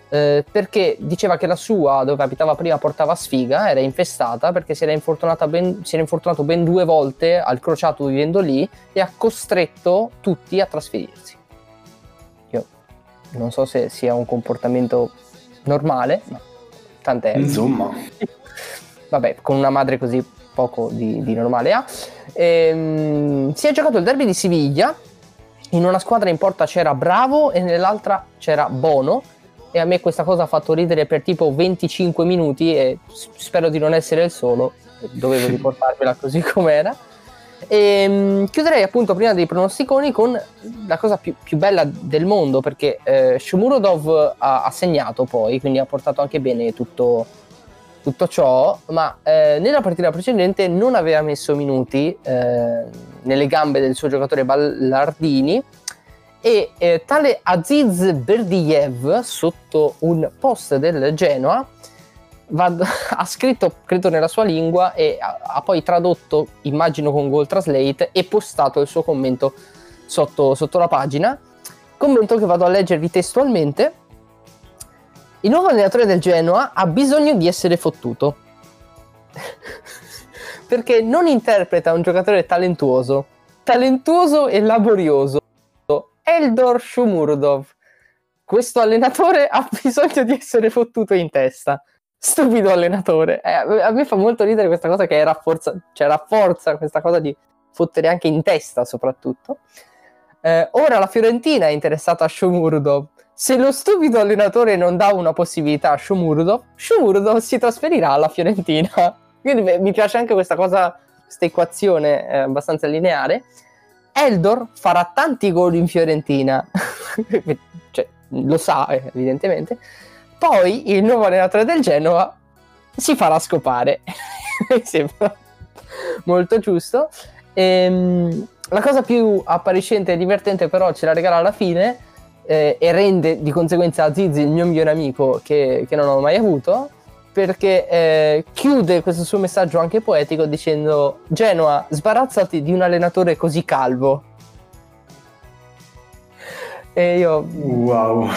D: eh, perché diceva che la sua, dove abitava prima, portava sfiga, era infestata perché si era, ben- si era infortunato ben due volte al crociato vivendo lì e ha costretto tutti a trasferirsi. Io non so se sia un comportamento normale, ma tant'è.
G: Insomma,
D: Vabbè, con una madre così poco di, di normale ha. Ehm, si è giocato il derby di Siviglia. In una squadra in porta c'era Bravo e nell'altra c'era Bono. E a me questa cosa ha fatto ridere per tipo 25 minuti e spero di non essere il solo. Dovevo riportarvela così com'era. E mm, chiuderei appunto prima dei pronosticoni con la cosa più, più bella del mondo perché eh, Shomurodov ha, ha segnato poi, quindi ha portato anche bene tutto, tutto ciò, ma eh, nella partita precedente non aveva messo minuti eh, nelle gambe del suo giocatore Ballardini e eh, tale Aziz Berdiev sotto un post del Genoa va- ha scritto credo nella sua lingua e ha, ha poi tradotto immagino con Google Translate e postato il suo commento sotto, sotto la pagina. Commento che vado a leggervi testualmente il nuovo allenatore del Genoa ha bisogno di essere fottuto. Perché non interpreta un giocatore talentuoso, talentuoso e laborioso. Eldor Shumurdov. Questo allenatore ha bisogno di essere fottuto in testa. Stupido allenatore. Eh, a me fa molto ridere questa cosa che rafforza, cioè rafforza questa cosa di fottere anche in testa soprattutto. Eh, ora la Fiorentina è interessata a Shomurdov. Se lo stupido allenatore non dà una possibilità a Shomurdov, Shomurdov si trasferirà alla Fiorentina. Quindi beh, mi piace anche questa cosa, questa equazione eh, abbastanza lineare. Eldor farà tanti gol in Fiorentina, cioè, lo sa eh, evidentemente. Poi il nuovo allenatore del Genoa si farà scopare. mi sembra molto giusto. Ehm, la cosa più appariscente e divertente però ce la regala alla fine eh, e rende di conseguenza Aziz il mio migliore amico che, che non ho mai avuto perché eh, chiude questo suo messaggio anche poetico dicendo Genoa sbarazzati di un allenatore così calvo e io
G: wow.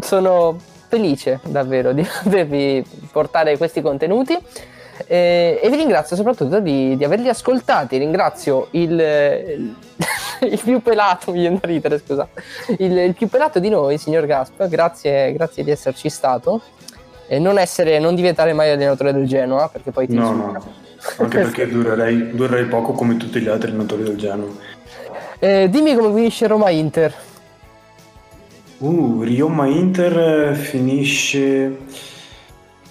D: sono felice davvero di potervi portare questi contenuti eh, e vi ringrazio soprattutto di, di averli ascoltati. Ringrazio il, il, il più pelato, mi viene da ridere, scusa, il, il più pelato di noi, signor Gasp. Grazie, grazie di esserci stato. E non, essere, non diventare mai allenatore del Genoa, perché poi ti
G: No, no, anche perché durerei, durerei poco come tutti gli altri allenatori del Genoa.
D: Eh, dimmi come finisce Roma-Inter.
G: Uh, Rioma Inter eh, finisce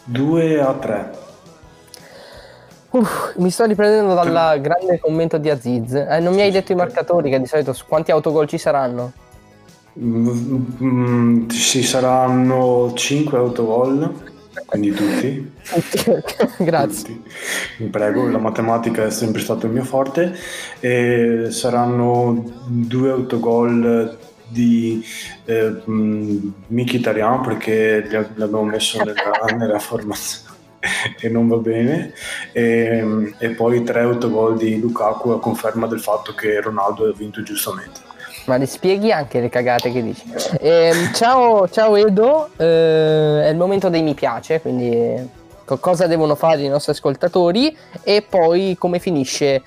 G: 2 a 3.
D: Uff, mi sto riprendendo dal grande commento di Aziz. Eh, non mi hai detto i marcatori, che di solito su quanti autogol ci saranno?
G: Mm, mm, ci saranno 5 autogol, quindi tutti.
D: Grazie.
G: Tutti. Vi prego, la matematica è sempre stato il mio forte. E saranno due autogol di eh, mm, Mkhitaryan perché li ab- l'abbiamo messo nella, nella formazione e non va bene. E, e poi tre autogol di Lukaku a conferma del fatto che Ronaldo ha vinto giustamente.
D: Ma le spieghi anche le cagate che dici? Ehm, ciao, ciao Edo, eh, è il momento dei mi piace, quindi eh, co- cosa devono fare i nostri ascoltatori? E poi come finisce,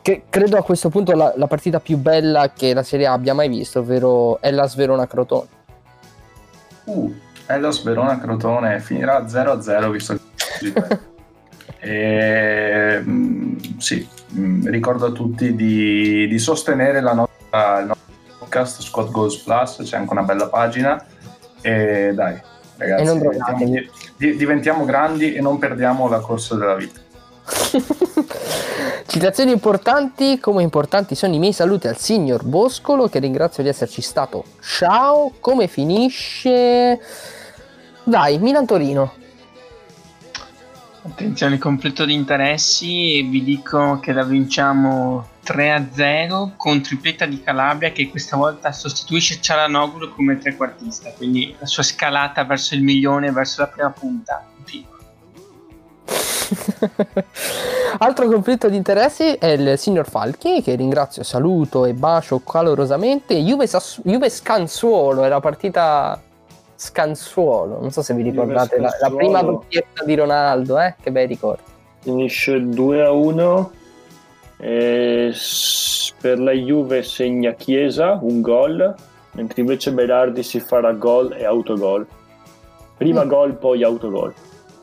D: che credo a questo punto la, la partita più bella che la Serie A abbia mai visto, ovvero Hellas Verona Crotone.
B: Uh, Hellas Verona Crotone finirà 0-0 visto il e, mm, sì, mm, ricordo a tutti di, di sostenere la nostra, il nostro podcast Squad Goals Plus, c'è anche una bella pagina e dai ragazzi,
D: E
B: diventiamo, di- diventiamo grandi e non perdiamo la corsa della vita.
D: Citazioni importanti, come importanti sono i miei saluti al signor Boscolo che ringrazio di esserci stato. Ciao, come finisce? Dai, Milan-Torino.
E: Attenzione, conflitto di interessi, vi dico che la vinciamo 3-0 con tripletta di Calabria che questa volta sostituisce Cialanoglu come trequartista, quindi la sua scalata verso il milione, verso la prima punta.
D: Altro conflitto di interessi è il signor Falchi che ringrazio, saluto e bacio calorosamente. Juve, Sass- Juve Scansuolo è la partita Scansuolo. Non so se vi ricordate la, la prima doppietta di Ronaldo, eh? Che bei ricordi.
F: Finisce 2 a 1. E s- per la Juve segna Chiesa un gol, mentre invece Berardi si farà gol e autogol. Prima
D: Mm.
F: gol, poi autogol.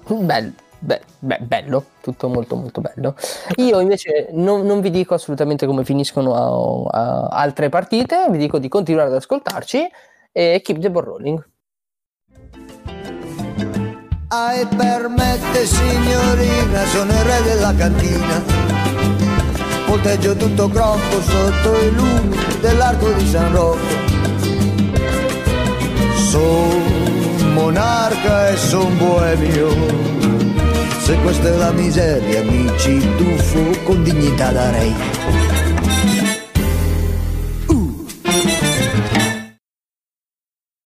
D: Bello, be- be- bello, tutto molto molto bello. Io invece non, non vi dico assolutamente come finiscono a- a- altre partite, vi dico di continuare ad ascoltarci e keep the ball rolling.
J: Ai permette signorina, sono il re della cantina. Volteggio tutto crocco sotto i lumi dell'arco di San Rocco. Son monarca e son boemio. Se questa è la miseria, mi ci tuffo con dignità da re.